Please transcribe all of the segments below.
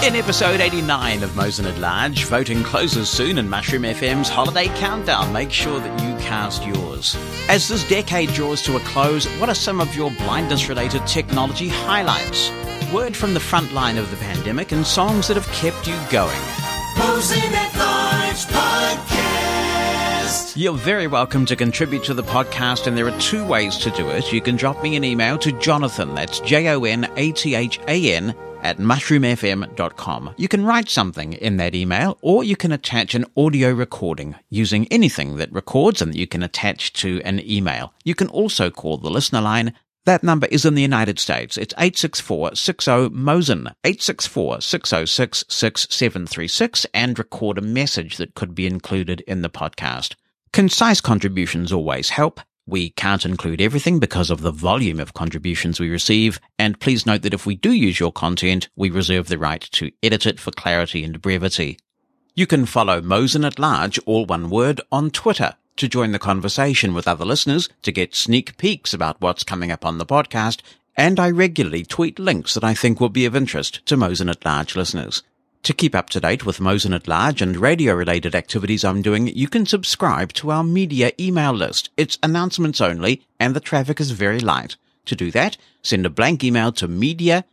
In episode 89 of Mosen at Large, voting closes soon in Mushroom FM's holiday countdown. Make sure that you cast yours. As this decade draws to a close, what are some of your blindness related technology highlights? Word from the front line of the pandemic and songs that have kept you going. Mosen at Large Podcast. You're very welcome to contribute to the podcast, and there are two ways to do it. You can drop me an email to Jonathan, that's J O N A T H A N, at mushroomfm.com. You can write something in that email, or you can attach an audio recording using anything that records and that you can attach to an email. You can also call the listener line. That number is in the United States. It's 864-60-MOSEN, 864-606-6736, and record a message that could be included in the podcast. Concise contributions always help. We can't include everything because of the volume of contributions we receive, and please note that if we do use your content, we reserve the right to edit it for clarity and brevity. You can follow Mosen at Large, all one word, on Twitter to join the conversation with other listeners, to get sneak peeks about what's coming up on the podcast, and I regularly tweet links that I think will be of interest to Mosen at Large listeners. To keep up to date with Mosen at Large and radio related activities I'm doing, you can subscribe to our media email list. It's announcements only and the traffic is very light. To do that, send a blank email to media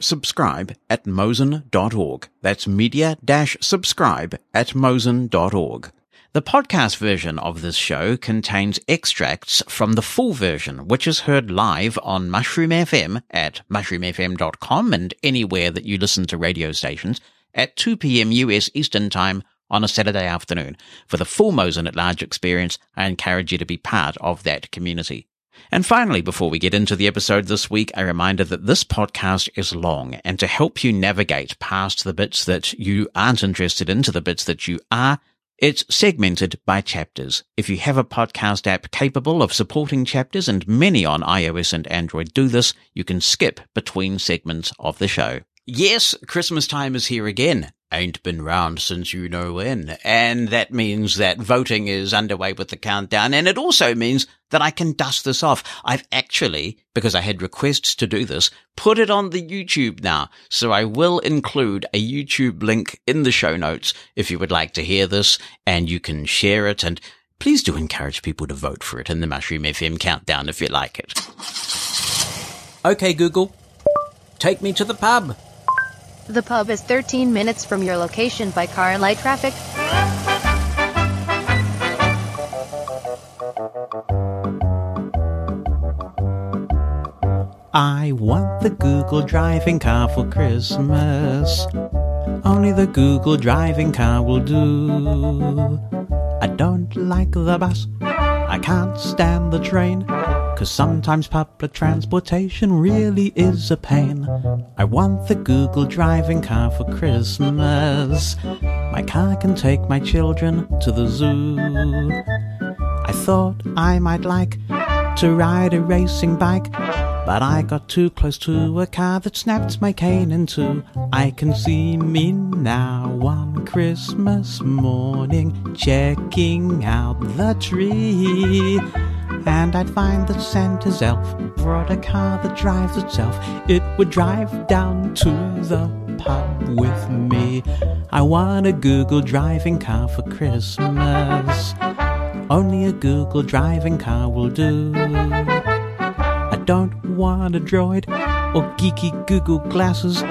subscribe at mosen.org. That's media subscribe at mosen.org. The podcast version of this show contains extracts from the full version, which is heard live on Mushroom FM at mushroomfm.com and anywhere that you listen to radio stations at 2 p.m. US Eastern Time on a Saturday afternoon. For the full Mosen at Large experience, I encourage you to be part of that community. And finally, before we get into the episode this week, a reminder that this podcast is long and to help you navigate past the bits that you aren't interested in to the bits that you are, it's segmented by chapters. If you have a podcast app capable of supporting chapters, and many on iOS and Android do this, you can skip between segments of the show. Yes, Christmas time is here again. Ain't been round since you know when. And that means that voting is underway with the countdown. And it also means that I can dust this off. I've actually, because I had requests to do this, put it on the YouTube now. So I will include a YouTube link in the show notes if you would like to hear this and you can share it. And please do encourage people to vote for it in the Mushroom FM countdown if you like it. Okay, Google, take me to the pub. The pub is 13 minutes from your location by car and light traffic. I want the Google driving car for Christmas. Only the Google driving car will do. I don't like the bus. I can't stand the train. Cause sometimes public transportation really is a pain. I want the Google driving car for Christmas. My car can take my children to the zoo. I thought I might like to ride a racing bike. But I got too close to a car that snapped my cane in two. I can see me now on Christmas morning, checking out the tree. And I'd find that Santa's elf brought a car that drives itself. It would drive down to the pub with me. I want a Google driving car for Christmas. Only a Google driving car will do. I don't want a droid or geeky Google glasses.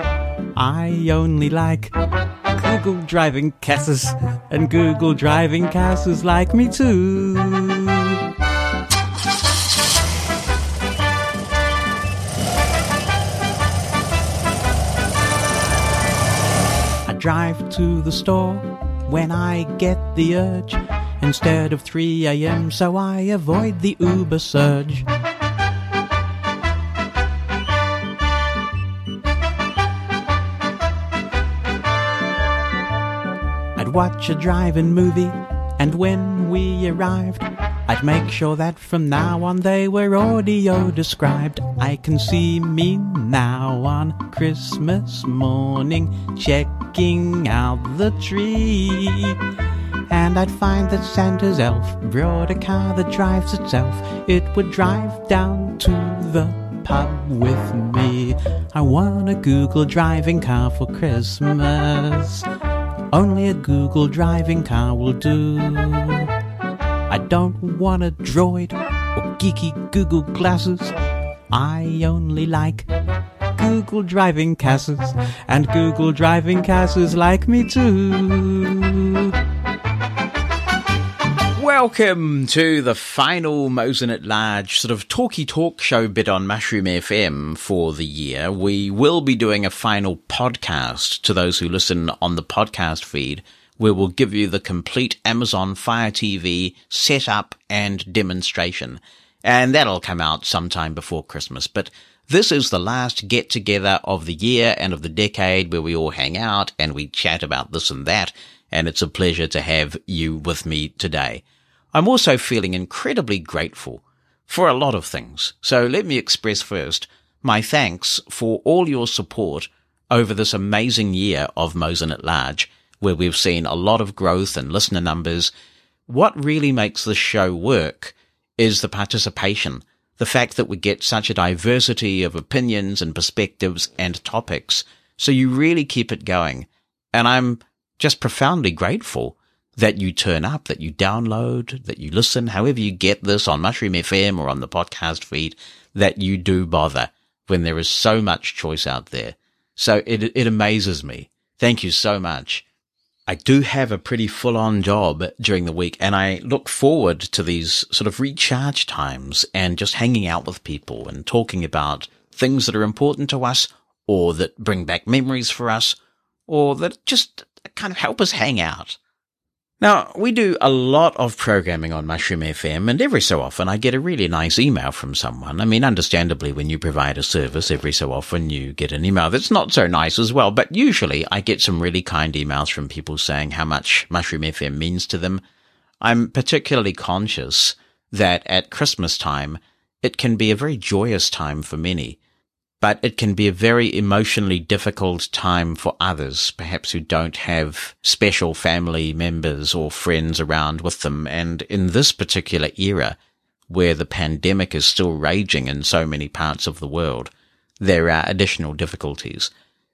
I only like Google driving casses, and Google driving casses like me too. To the store when I get the urge instead of 3 a.m. so I avoid the Uber surge. I'd watch a drive-in movie, and when we arrived, I'd make sure that from now on they were audio described. I can see me now on Christmas morning, checking out the tree. And I'd find that Santa's elf brought a car that drives itself. It would drive down to the pub with me. I want a Google driving car for Christmas. Only a Google driving car will do. I don't want a droid or geeky Google glasses. I only like Google driving casses, and Google driving casses like me too. Welcome to the final Mosen at Large sort of talky talk show bit on Mushroom FM for the year. We will be doing a final podcast to those who listen on the podcast feed. We will give you the complete Amazon Fire TV setup and demonstration. And that'll come out sometime before Christmas. But this is the last get together of the year and of the decade where we all hang out and we chat about this and that. And it's a pleasure to have you with me today. I'm also feeling incredibly grateful for a lot of things. So let me express first my thanks for all your support over this amazing year of Mosen at Large, where we've seen a lot of growth and listener numbers. What really makes this show work is the participation, the fact that we get such a diversity of opinions and perspectives and topics. So you really keep it going. And I'm just profoundly grateful that you turn up, that you download, that you listen, however you get this on Mushroom FM or on the podcast feed, that you do bother when there is so much choice out there. So it, it amazes me. Thank you so much. I do have a pretty full on job during the week and I look forward to these sort of recharge times and just hanging out with people and talking about things that are important to us or that bring back memories for us or that just kind of help us hang out. Now, we do a lot of programming on Mushroom FM, and every so often I get a really nice email from someone. I mean, understandably, when you provide a service, every so often you get an email that's not so nice as well, but usually I get some really kind emails from people saying how much Mushroom FM means to them. I'm particularly conscious that at Christmas time, it can be a very joyous time for many but it can be a very emotionally difficult time for others, perhaps who don't have special family members or friends around with them. And in this particular era, where the pandemic is still raging in so many parts of the world, there are additional difficulties.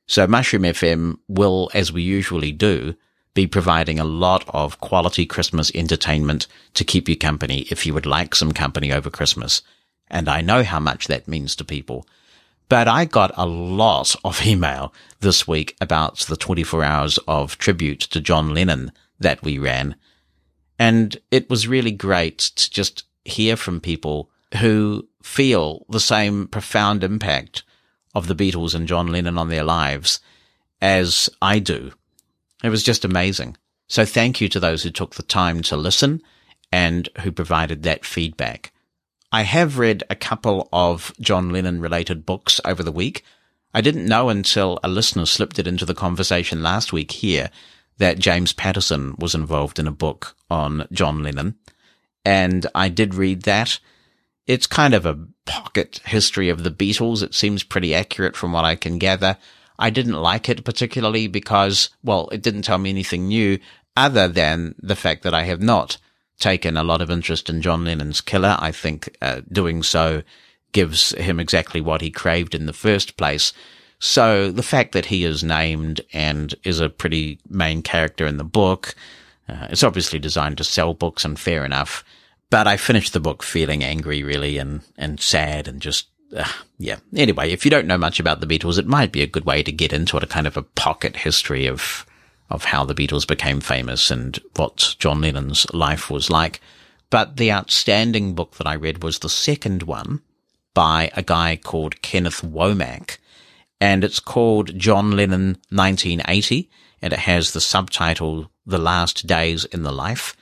So Mushroom FM will, as we usually do, be providing a lot of quality Christmas entertainment to keep you company if you would like some company over Christmas. And I know how much that means to people. But I got a lot of email this week about the 24 hours of tribute to John Lennon that we ran. And it was really great to just hear from people who feel the same profound impact of the Beatles and John Lennon on their lives as I do. It was just amazing. So thank you to those who took the time to listen and who provided that feedback. I have read a couple of John Lennon related books over the week. I didn't know until a listener slipped it into the conversation last week here that James Patterson was involved in a book on John Lennon. And I did read that. It's kind of a pocket history of the Beatles. It seems pretty accurate from what I can gather. I didn't like it particularly because, well, it didn't tell me anything new other than the fact that I have not taken a lot of interest in John Lennon's killer. I think uh, doing so gives him exactly what he craved in the first place. So the fact that he is named and is a pretty main character in the book, uh, it's obviously designed to sell books and fair enough. But I finished the book feeling angry, really, and, and sad and just, uh, yeah. Anyway, if you don't know much about the Beatles, it might be a good way to get into it, a kind of a pocket history of of how the Beatles became famous and what John Lennon's life was like. But the outstanding book that I read was the second one by a guy called Kenneth Womack. And it's called John Lennon 1980. And it has the subtitle The Last Days in the Life.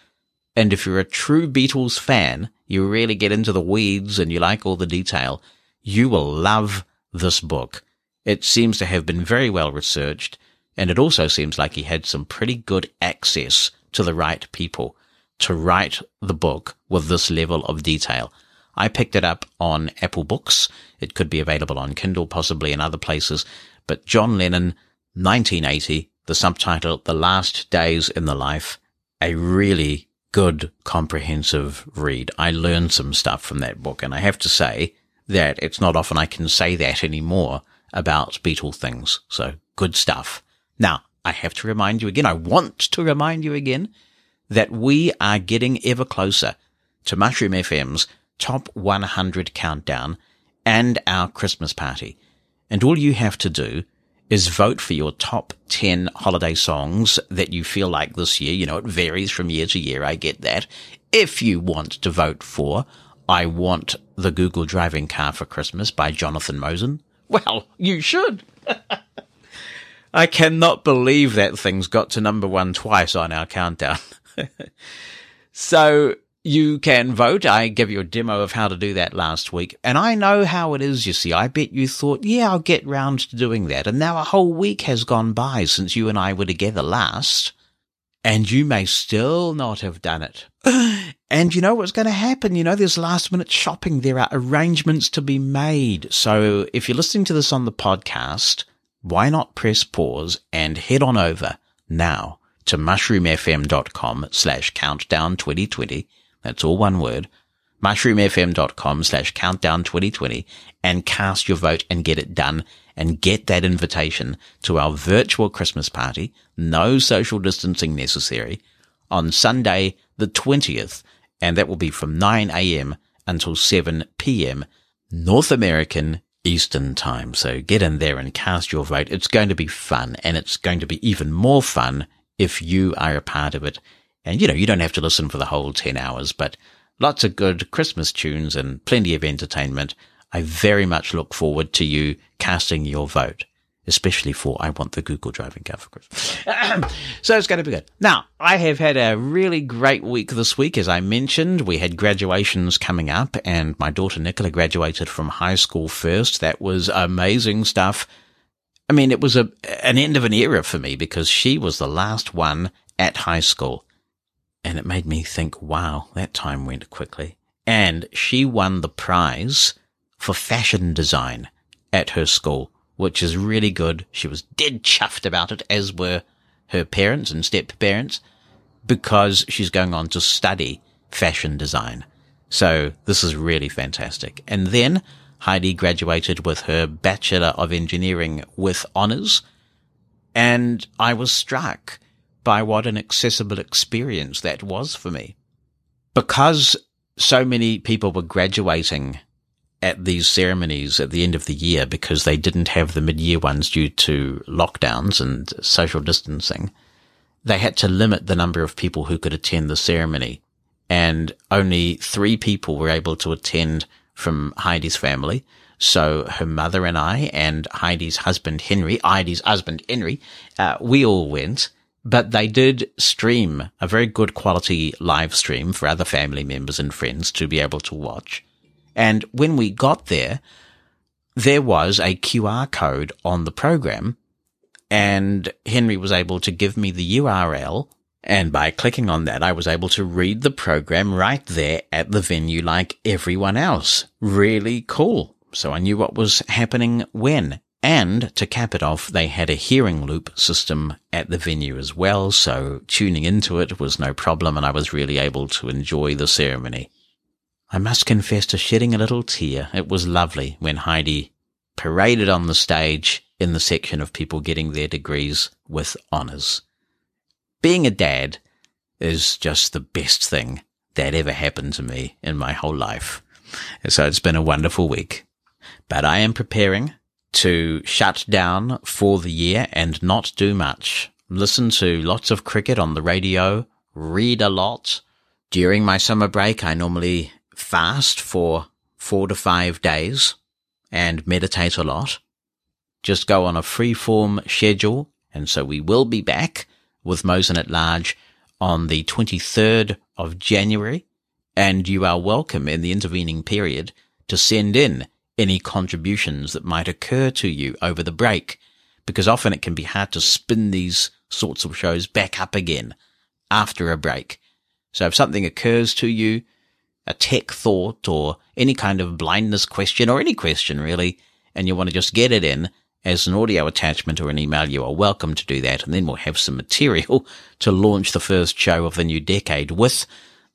And if you're a true Beatles fan, you really get into the weeds and you like all the detail, you will love this book. It seems to have been very well researched and it also seems like he had some pretty good access to the right people to write the book with this level of detail. I picked it up on Apple Books. It could be available on Kindle, possibly in other places. But John Lennon, 1980, the subtitle, The Last Days in the Life, a really good, comprehensive read. I learned some stuff from that book. And I have to say, that it's not often I can say that anymore about Beatle things. So good stuff. Now, I have to remind you again, I want to remind you again that we are getting ever closer to Mushroom FM's top 100 countdown and our Christmas party. And all you have to do is vote for your top 10 holiday songs that you feel like this year. You know, it varies from year to year. I get that. If you want to vote for I Want the Google Driving Car for Christmas by Jonathan Mosen, well, you should. I cannot believe that thing's got to number one twice on our countdown. so you can vote. I gave you a demo of how to do that last week. And I know how it is, you see. I bet you thought, yeah, I'll get round to doing that. And now a whole week has gone by since you and I were together last. And you may still not have done it. and you know what's going to happen? You know, there's last minute shopping. There are arrangements to be made. So if you're listening to this on the podcast, why not press pause and head on over now to mushroomfm.com slash countdown 2020 that's all one word. Mushroomfm.com slash countdown 2020 and cast your vote and get it done and get that invitation to our virtual Christmas party. No social distancing necessary on Sunday, the 20th. And that will be from 9 a.m. until 7 p.m. North American Eastern time. So get in there and cast your vote. It's going to be fun and it's going to be even more fun if you are a part of it and you know, you don't have to listen for the whole 10 hours, but lots of good Christmas tunes and plenty of entertainment. I very much look forward to you casting your vote, especially for I want the Google car for Christmas. so it's going to be good. Now, I have had a really great week this week. As I mentioned, we had graduations coming up and my daughter Nicola graduated from high school first. That was amazing stuff. I mean, it was a, an end of an era for me because she was the last one at high school. And it made me think, wow, that time went quickly. And she won the prize for fashion design at her school, which is really good. She was dead chuffed about it, as were her parents and step parents, because she's going on to study fashion design. So this is really fantastic. And then Heidi graduated with her Bachelor of Engineering with honors. And I was struck by what an accessible experience that was for me. Because so many people were graduating at these ceremonies at the end of the year because they didn't have the mid-year ones due to lockdowns and social distancing, they had to limit the number of people who could attend the ceremony. And only three people were able to attend from Heidi's family. So her mother and I and Heidi's husband Henry, Heidi's husband Henry, uh, we all went but they did stream a very good quality live stream for other family members and friends to be able to watch. And when we got there, there was a QR code on the program and Henry was able to give me the URL. And by clicking on that, I was able to read the program right there at the venue like everyone else. Really cool. So I knew what was happening when. And to cap it off, they had a hearing loop system at the venue as well, so tuning into it was no problem and I was really able to enjoy the ceremony. I must confess to shedding a little tear. It was lovely when Heidi paraded on the stage in the section of people getting their degrees with honours. Being a dad is just the best thing that ever happened to me in my whole life. So it's been a wonderful week. But I am preparing to shut down for the year and not do much. Listen to lots of cricket on the radio, read a lot. During my summer break, I normally fast for four to five days and meditate a lot. Just go on a free form schedule. And so we will be back with Mosen at Large on the 23rd of January. And you are welcome in the intervening period to send in any contributions that might occur to you over the break, because often it can be hard to spin these sorts of shows back up again after a break. So if something occurs to you, a tech thought or any kind of blindness question or any question really, and you want to just get it in as an audio attachment or an email, you are welcome to do that. And then we'll have some material to launch the first show of the new decade with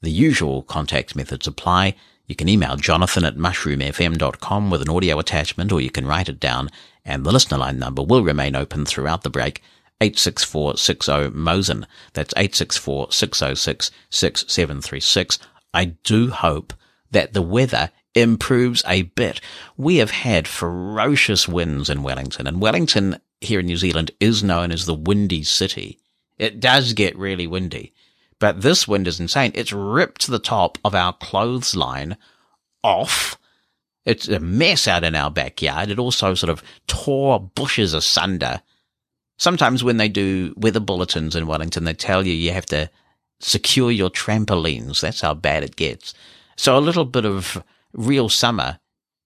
the usual contact methods apply You can email jonathan at mushroomfm.com with an audio attachment, or you can write it down, and the listener line number will remain open throughout the break. 86460 Mosen. That's 864 606 6736. I do hope that the weather improves a bit. We have had ferocious winds in Wellington, and Wellington here in New Zealand is known as the windy city. It does get really windy, but this wind is insane. It's ripped the top of our clothesline off. It's a mess out in our backyard. It also sort of tore bushes asunder. Sometimes when they do weather bulletins in Wellington, they tell you you have to secure your trampolines. That's how bad it gets. So a little bit of real summer,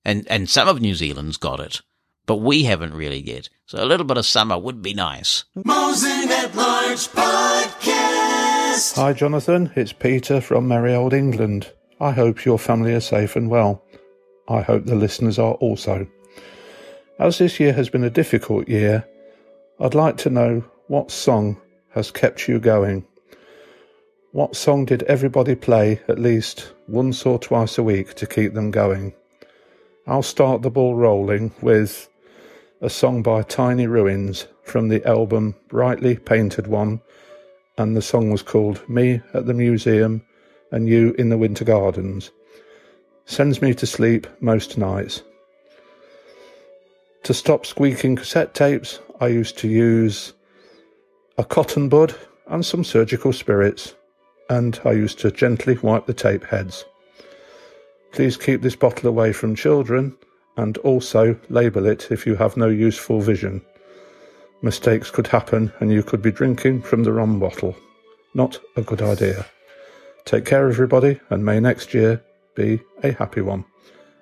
and, and some of New Zealand's got it, but we haven't really yet. So a little bit of summer would be nice. Mosen at Large Podcast. Hi, Jonathan. It's Peter from Merry Old England. I hope your family are safe and well. I hope the listeners are also. As this year has been a difficult year, I'd like to know what song has kept you going. What song did everybody play at least once or twice a week to keep them going? I'll start the ball rolling with a song by Tiny Ruins from the album Brightly Painted One, and the song was called Me at the Museum and You in the Winter Gardens. Sends me to sleep most nights. To stop squeaking cassette tapes, I used to use a cotton bud and some surgical spirits, and I used to gently wipe the tape heads. Please keep this bottle away from children and also label it if you have no useful vision. Mistakes could happen and you could be drinking from the rum bottle. Not a good idea. Take care, everybody, and may next year be a happy one.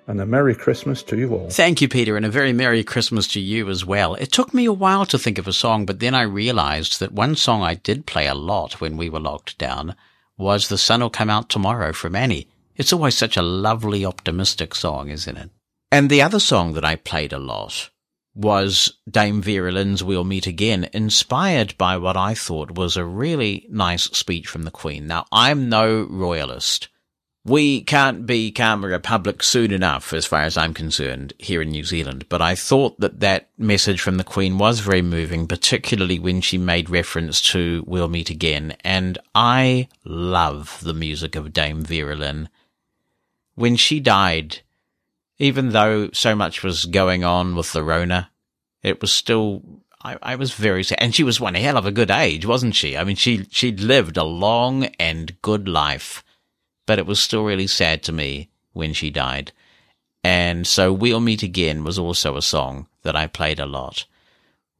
And a Merry Christmas to you all. Thank you, Peter, and a very Merry Christmas to you as well. It took me a while to think of a song, but then I realized that one song I did play a lot when we were locked down was The Sun Will Come Out Tomorrow from Annie. It's always such a lovely, optimistic song, isn't it? And the other song that I played a lot was Dame Vera Lynn's We'll Meet Again, inspired by what I thought was a really nice speech from the Queen. Now, I'm no royalist. We can't become a republic soon enough, as far as I'm concerned, here in New Zealand. But I thought that that message from the Queen was very moving, particularly when she made reference to We'll Meet Again. And I love the music of Dame Vera Lynn. When she died, even though so much was going on with the Rona, it was still, I, I was very sad. And she was one hell of a good age, wasn't she? I mean, she, she'd lived a long and good life but it was still really sad to me when she died. And so We'll Meet Again was also a song that I played a lot.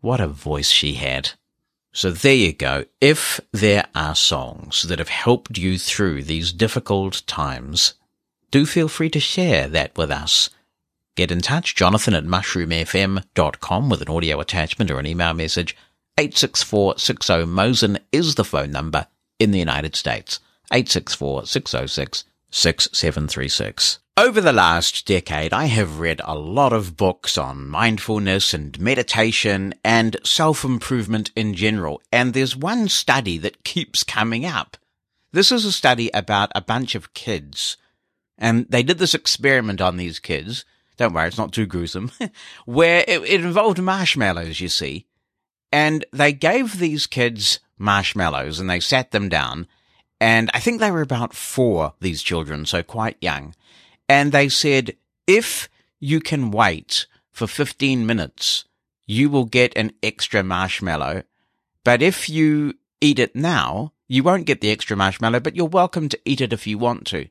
What a voice she had. So there you go. If there are songs that have helped you through these difficult times, do feel free to share that with us. Get in touch, jonathan at mushroomfm.com with an audio attachment or an email message. 86460 Mosen is the phone number in the United States. 864 606 6736. Over the last decade, I have read a lot of books on mindfulness and meditation and self-improvement in general, and there's one study that keeps coming up. This is a study about a bunch of kids, and they did this experiment on these kids. Don't worry, it's not too gruesome, where it, it involved marshmallows, you see. And they gave these kids marshmallows and they sat them down and I think they were about four, these children, so quite young. And they said, if you can wait for 15 minutes, you will get an extra marshmallow. But if you eat it now, you won't get the extra marshmallow, but you're welcome to eat it if you want to.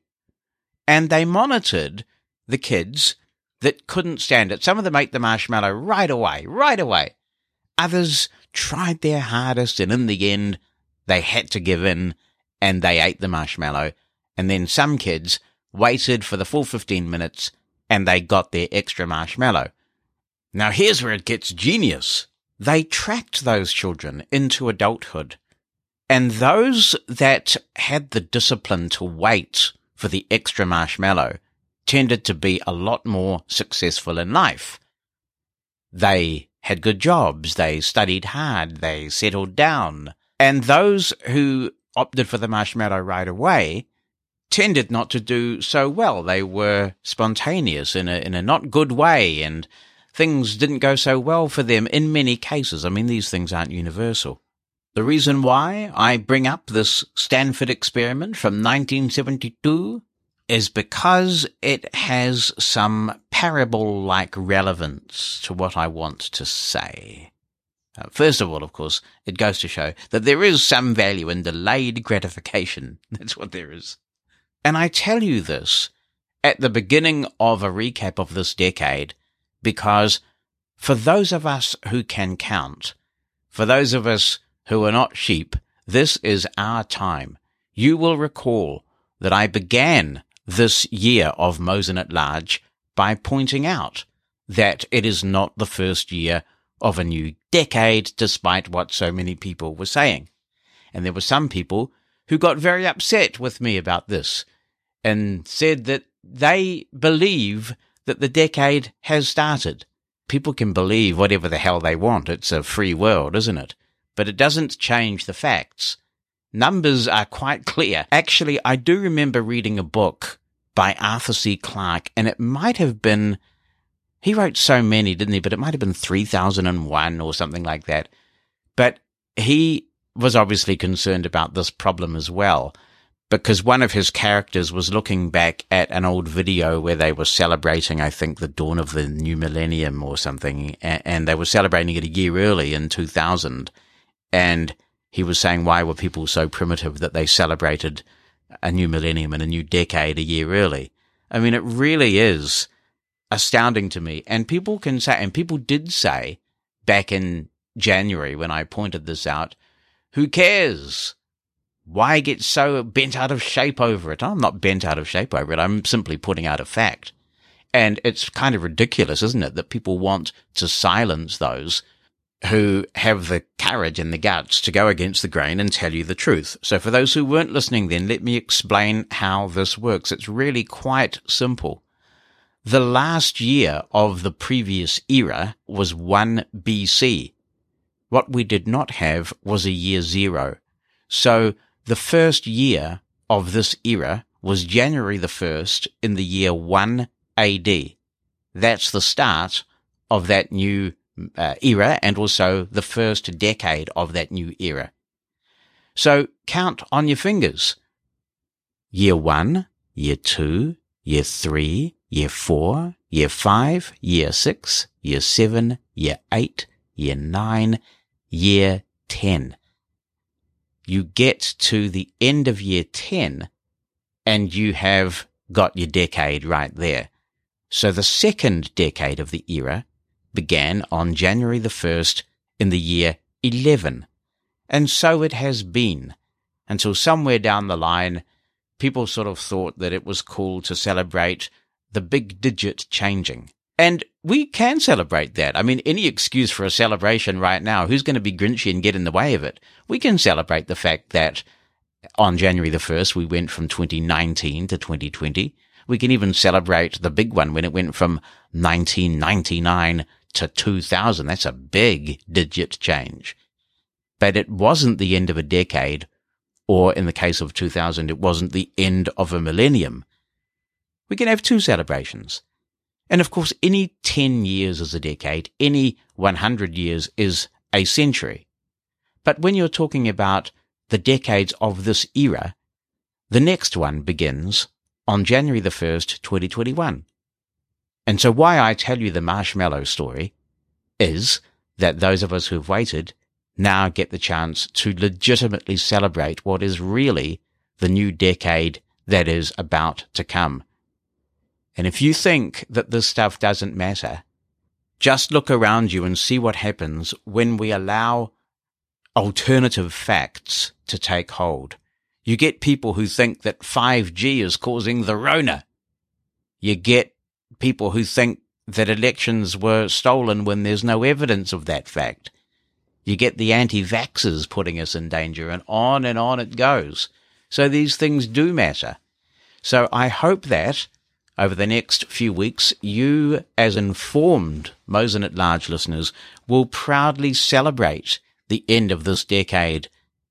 And they monitored the kids that couldn't stand it. Some of them ate the marshmallow right away, right away. Others tried their hardest, and in the end, they had to give in and they ate the marshmallow. And then some kids waited for the full 15 minutes and they got their extra marshmallow. Now here's where it gets genius. They tracked those children into adulthood. And those that had the discipline to wait for the extra marshmallow tended to be a lot more successful in life. They had good jobs, they studied hard, they settled down. And those who opted for the marshmallow right away tended not to do so well. They were spontaneous in a, in a not good way and things didn't go so well for them in many cases. I mean, these things aren't universal. The reason why I bring up this Stanford experiment from 1972 is because it has some parable like relevance to what I want to say. Uh, first of all, of course, it goes to show that there is some value in delayed gratification. That's what there is. And I tell you this at the beginning of a recap of this decade because for those of us who can count, for those of us who are not sheep, this is our time. You will recall that I began this year of Mosen at Large by pointing out that it is not the first year of a new decade, despite what so many people were saying. And there were some people who got very upset with me about this and said that they believe that the decade has started. People can believe whatever the hell they want. It's a free world, isn't it? But it doesn't change the facts. Numbers are quite clear. Actually, I do remember reading a book by Arthur C. Clarke, and it might have been, he wrote so many, didn't he? But it might have been 3001 or something like that. But he was obviously concerned about this problem as well, because one of his characters was looking back at an old video where they were celebrating, I think, the dawn of the new millennium or something, and they were celebrating it a year early in 2000. And he was saying, why were people so primitive that they celebrated a new millennium and a new decade a year early. I mean, it really is astounding to me. And people can say, and people did say back in January when I pointed this out, who cares? Why get so bent out of shape over it? I'm not bent out of shape over it. I'm simply putting out a fact. And it's kind of ridiculous, isn't it, that people want to silence those who have the courage and the guts to go against the grain and tell you the truth. So for those who weren't listening then, let me explain how this works. It's really quite simple. The last year of the previous era was 1 BC. What we did not have was a year zero. So the first year of this era was January the 1st in the year 1 AD. That's the start of that new uh, era and also the first decade of that new era. So count on your fingers. Year one, year two, year three, year four, year five, year six, year seven, year eight, year nine, year 10. You get to the end of year 10 and you have got your decade right there. So the second decade of the era began on January the 1st in the year 11. And so it has been until somewhere down the line, people sort of thought that it was cool to celebrate the big digit changing. And we can celebrate that. I mean, any excuse for a celebration right now, who's going to be grinchy and get in the way of it? We can celebrate the fact that on January the 1st, we went from 2019 to 2020. We can even celebrate the big one when it went from 1999 to 2000. That's a big digit change. But it wasn't the end of a decade, or in the case of 2000, it wasn't the end of a millennium. We can have two celebrations. And of course, any 10 years is a decade, any 100 years is a century. But when you're talking about the decades of this era, the next one begins on January the 1st, 2021. And so why I tell you the marshmallow story is that those of us who've waited now get the chance to legitimately celebrate what is really the new decade that is about to come. And if you think that this stuff doesn't matter, just look around you and see what happens when we allow alternative facts to take hold. You get people who think that 5G is causing the Rona. You get people who think that elections were stolen when there's no evidence of that fact. You get the anti-vaxxers putting us in danger and on and on it goes. So these things do matter. So I hope that over the next few weeks, you as informed Mosen at Large listeners will proudly celebrate the end of this decade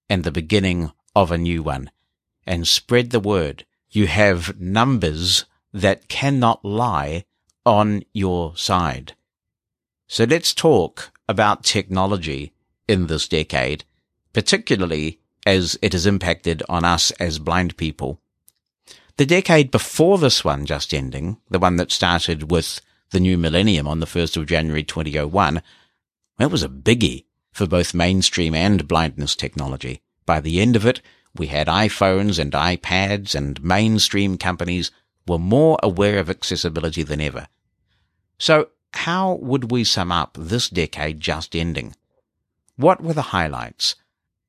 and the beginning of a new one and spread the word you have numbers that cannot lie on your side. So let's talk about technology in this decade, particularly as it has impacted on us as blind people. The decade before this one just ending, the one that started with the new millennium on the 1st of January 2001, it was a biggie for both mainstream and blindness technology. By the end of it, we had iPhones and iPads and mainstream companies were more aware of accessibility than ever. So how would we sum up this decade just ending? What were the highlights?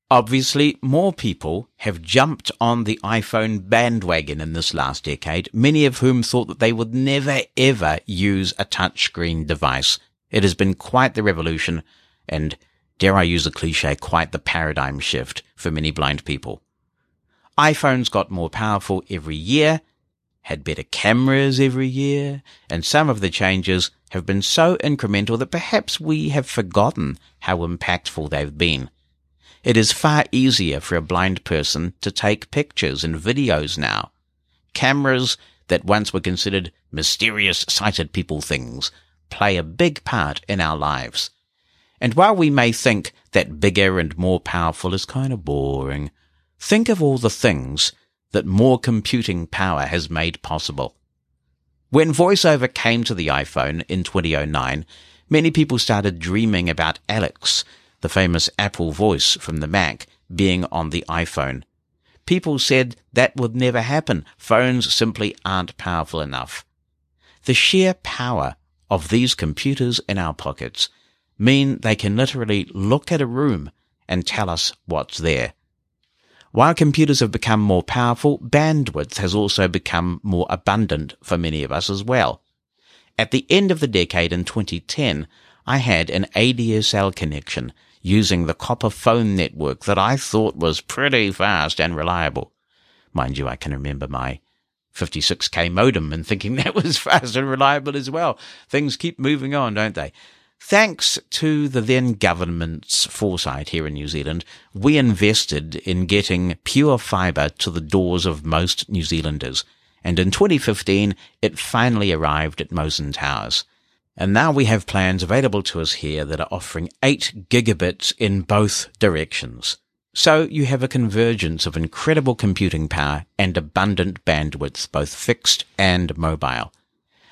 Obviously, more people have jumped on the iPhone bandwagon in this last decade, many of whom thought that they would never ever use a touchscreen device. It has been quite the revolution and, dare I use a cliche, quite the paradigm shift for many blind people. iPhones got more powerful every year, had better cameras every year, and some of the changes have been so incremental that perhaps we have forgotten how impactful they've been. It is far easier for a blind person to take pictures and videos now. Cameras that once were considered mysterious sighted people things play a big part in our lives. And while we may think that bigger and more powerful is kind of boring, think of all the things that more computing power has made possible. When VoiceOver came to the iPhone in 2009, many people started dreaming about Alex, the famous Apple voice from the Mac, being on the iPhone. People said that would never happen. Phones simply aren't powerful enough. The sheer power of these computers in our pockets mean they can literally look at a room and tell us what's there. While computers have become more powerful, bandwidth has also become more abundant for many of us as well. At the end of the decade in 2010, I had an ADSL connection using the copper phone network that I thought was pretty fast and reliable. Mind you, I can remember my 56k modem and thinking that was fast and reliable as well. Things keep moving on, don't they? Thanks to the then government's foresight here in New Zealand, we invested in getting pure fibre to the doors of most New Zealanders. And in 2015, it finally arrived at Mosen Towers. And now we have plans available to us here that are offering 8 gigabits in both directions. So you have a convergence of incredible computing power and abundant bandwidth, both fixed and mobile.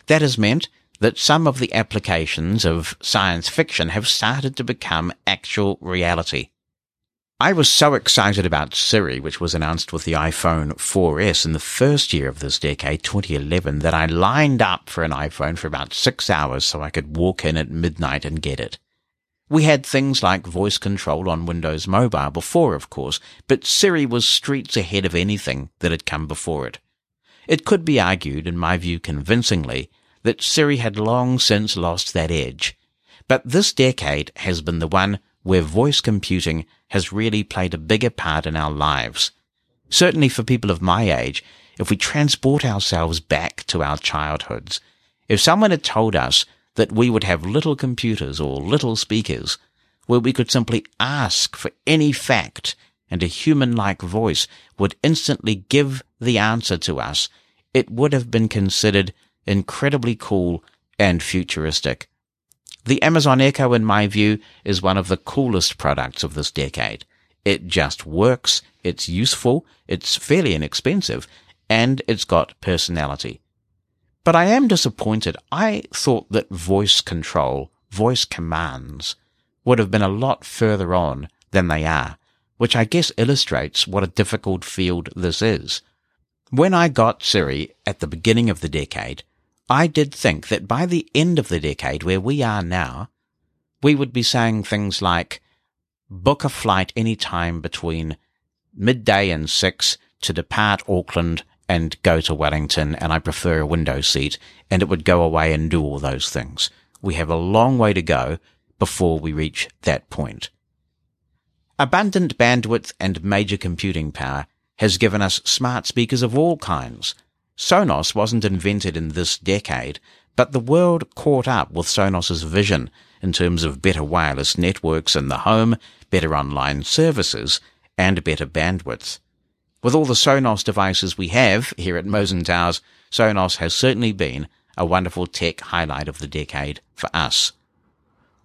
That has meant that some of the applications of science fiction have started to become actual reality. I was so excited about Siri, which was announced with the iPhone 4S in the first year of this decade, 2011, that I lined up for an iPhone for about six hours so I could walk in at midnight and get it. We had things like voice control on Windows Mobile before, of course, but Siri was streets ahead of anything that had come before it. It could be argued, in my view convincingly, that Siri had long since lost that edge. But this decade has been the one where voice computing has really played a bigger part in our lives. Certainly for people of my age, if we transport ourselves back to our childhoods, if someone had told us that we would have little computers or little speakers where we could simply ask for any fact and a human-like voice would instantly give the answer to us, it would have been considered incredibly cool and futuristic. The Amazon Echo, in my view, is one of the coolest products of this decade. It just works, it's useful, it's fairly inexpensive, and it's got personality. But I am disappointed. I thought that voice control, voice commands, would have been a lot further on than they are, which I guess illustrates what a difficult field this is. When I got Siri at the beginning of the decade, I did think that by the end of the decade, where we are now, we would be saying things like, book a flight any time between midday and six to depart Auckland and go to Wellington, and I prefer a window seat, and it would go away and do all those things. We have a long way to go before we reach that point. Abundant bandwidth and major computing power has given us smart speakers of all kinds, Sonos wasn't invented in this decade, but the world caught up with Sonos's vision in terms of better wireless networks in the home, better online services, and better bandwidth. With all the Sonos devices we have here at Mosen Towers, Sonos has certainly been a wonderful tech highlight of the decade for us.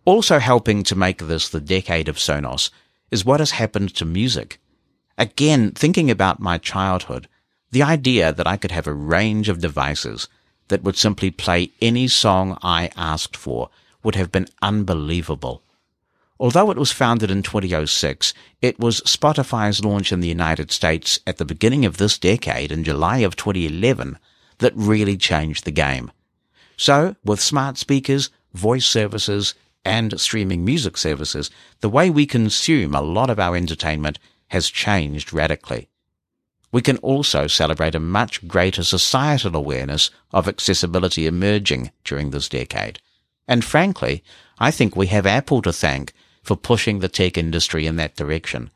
Also helping to make this the decade of Sonos is what has happened to music. Again, thinking about my childhood, the idea that I could have a range of devices that would simply play any song I asked for would have been unbelievable. Although it was founded in 2006, it was Spotify's launch in the United States at the beginning of this decade in July of 2011 that really changed the game. So, with smart speakers, voice services, and streaming music services, the way we consume a lot of our entertainment has changed radically. We can also celebrate a much greater societal awareness of accessibility emerging during this decade. And frankly, I think we have Apple to thank for pushing the tech industry in that direction.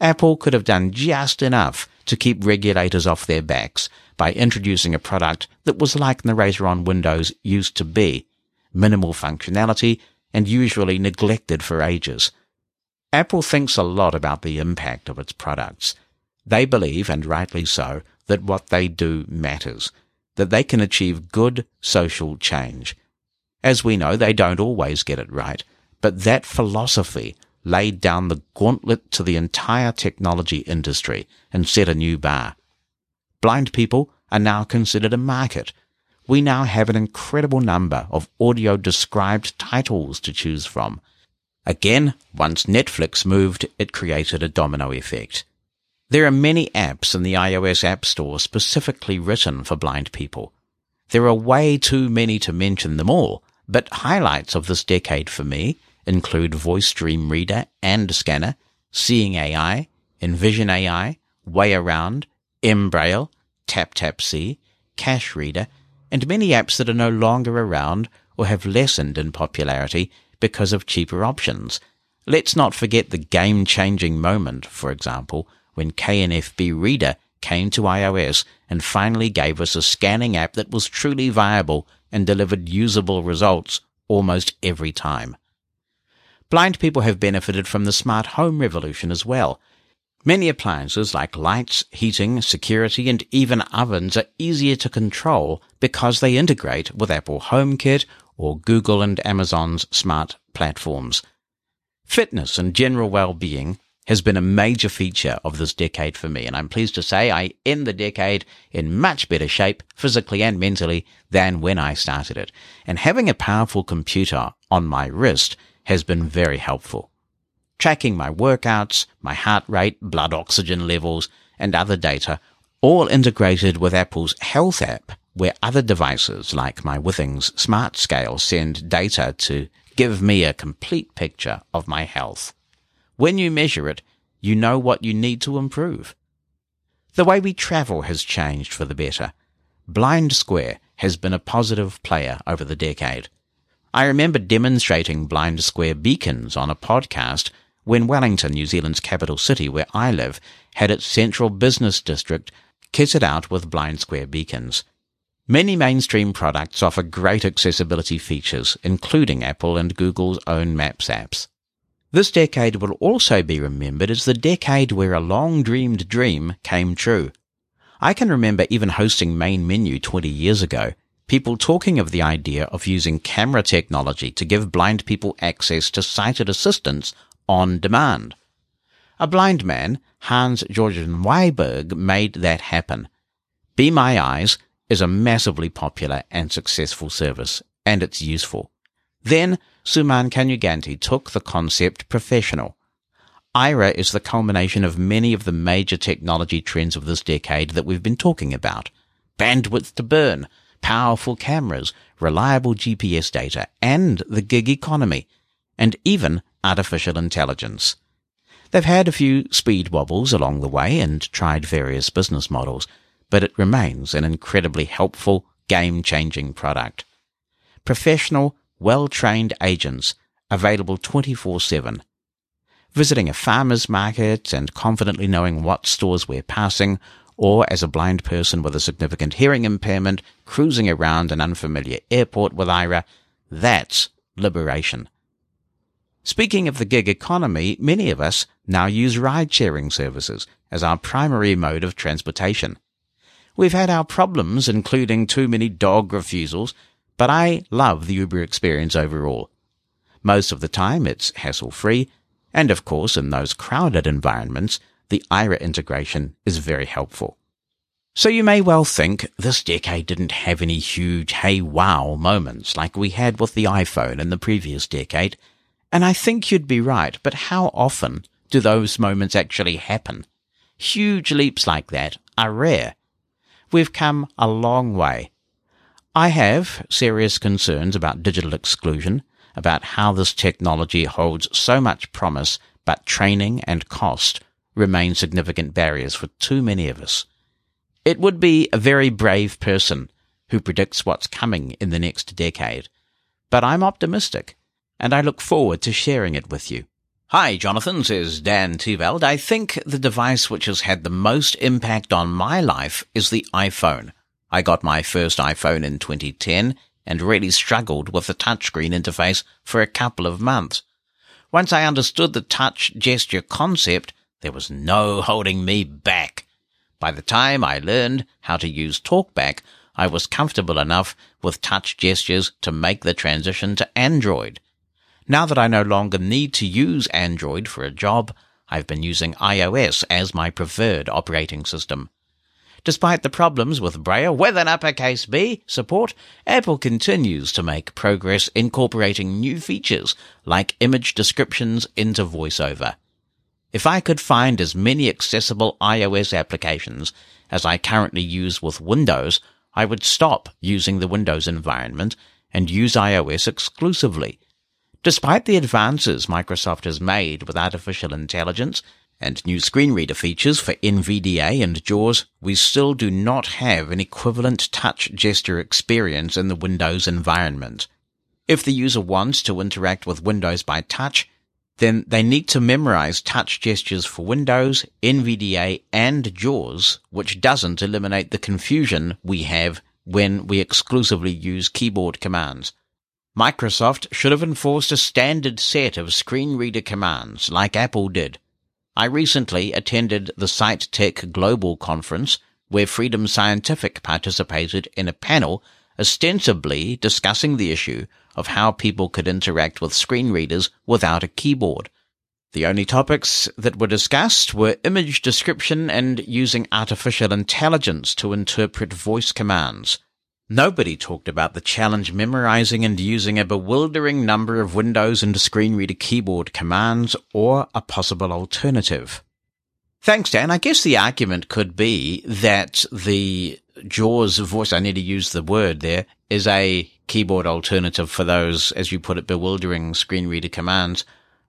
Apple could have done just enough to keep regulators off their backs by introducing a product that was like Narrator on Windows used to be, minimal functionality and usually neglected for ages. Apple thinks a lot about the impact of its products. They believe, and rightly so, that what they do matters, that they can achieve good social change. As we know, they don't always get it right, but that philosophy laid down the gauntlet to the entire technology industry and set a new bar. Blind people are now considered a market. We now have an incredible number of audio described titles to choose from. Again, once Netflix moved, it created a domino effect. There are many apps in the iOS App Store specifically written for blind people. There are way too many to mention them all, but highlights of this decade for me include Voice Dream Reader and Scanner, Seeing AI, Envision AI, Way Around, Embraille, TapTapSee, Cash Reader, and many apps that are no longer around or have lessened in popularity because of cheaper options. Let's not forget the game-changing moment, for example, when KNFB Reader came to iOS and finally gave us a scanning app that was truly viable and delivered usable results almost every time. Blind people have benefited from the smart home revolution as well. Many appliances like lights, heating, security, and even ovens are easier to control because they integrate with Apple HomeKit or Google and Amazon's smart platforms. Fitness and general well-being has been a major feature of this decade for me, and I'm pleased to say I end the decade in much better shape, physically and mentally, than when I started it. And having a powerful computer on my wrist has been very helpful. Tracking my workouts, my heart rate, blood oxygen levels, and other data, all integrated with Apple's Health app, where other devices like my Withings Smart Scale send data to give me a complete picture of my health. When you measure it, you know what you need to improve. The way we travel has changed for the better. BlindSquare has been a positive player over the decade. I remember demonstrating BlindSquare beacons on a podcast when Wellington, New Zealand's capital city where I live, had its central business district kitted out with BlindSquare beacons. Many mainstream products offer great accessibility features, including Apple and Google's own Maps apps. This decade will also be remembered as the decade where a long dreamed dream came true. I can remember even hosting Main Menu 20 years ago, people talking of the idea of using camera technology to give blind people access to sighted assistance on demand. A blind man, Hans Jorgen Wiberg, made that happen. Be My Eyes is a massively popular and successful service, and it's useful. Then Suman Kanuganti took the concept professional. Aira is the culmination of many of the major technology trends of this decade that we've been talking about. Bandwidth to burn, powerful cameras, reliable GPS data, and the gig economy, and even artificial intelligence. They've had a few speed wobbles along the way and tried various business models, but it remains an incredibly helpful, game-changing product. Professional, well-trained agents available 24-7. Visiting a farmer's market and confidently knowing what stores we're passing or as a blind person with a significant hearing impairment cruising around an unfamiliar airport with Aira, that's liberation. Speaking of the gig economy, many of us now use ride sharing services, as our primary mode of transportation. We've had our problems, including too many dog refusals, but I love the Uber experience overall. Most of the time it's hassle free, and of course in those crowded environments, the Aira integration is very helpful. So you may well think this decade didn't have any huge hey wow moments like we had with the iPhone in the previous decade, and I think you'd be right, but how often do those moments actually happen? Huge leaps like that are rare. We've come a long way. I have serious concerns about digital exclusion, about how this technology holds so much promise, but training and cost remain significant barriers for too many of us. It would be a very brave person who predicts what's coming in the next decade, but I'm optimistic, and I look forward to sharing it with you. Hi, Jonathan, says Dan Teveld. I think the device which has had the most impact on my life is the iPhone. I got my first iPhone in 2010 and really struggled with the touchscreen interface for a couple of months. Once I understood the touch gesture concept, there was no holding me back. By the time I learned how to use TalkBack, I was comfortable enough with touch gestures to make the transition to Android. Now that I no longer need to use Android for a job, I've been using iOS as my preferred operating system. Despite the problems with Braille with an uppercase B support, Apple continues to make progress incorporating new features like image descriptions into VoiceOver. If I could find as many accessible iOS applications as I currently use with Windows, I would stop using the Windows environment and use iOS exclusively. Despite the advances Microsoft has made with artificial intelligence, and new screen reader features for NVDA and JAWS, we still do not have an equivalent touch gesture experience in the Windows environment. If the user wants to interact with Windows by touch, then they need to memorize touch gestures for Windows, NVDA, and JAWS, which doesn't eliminate the confusion we have when we exclusively use keyboard commands. Microsoft should have enforced a standard set of screen reader commands like Apple did. I recently attended the Sight Tech Global Conference where Freedom Scientific participated in a panel ostensibly discussing the issue of how people could interact with screen readers without a keyboard. The only topics that were discussed were image description and using artificial intelligence to interpret voice commands. Nobody talked about the challenge memorizing and using a bewildering number of Windows and screen reader keyboard commands or a possible alternative. Thanks, Dan. I guess the argument could be that the JAWS voice, I need to use the word there, is a keyboard alternative for those, as you put it, bewildering screen reader commands.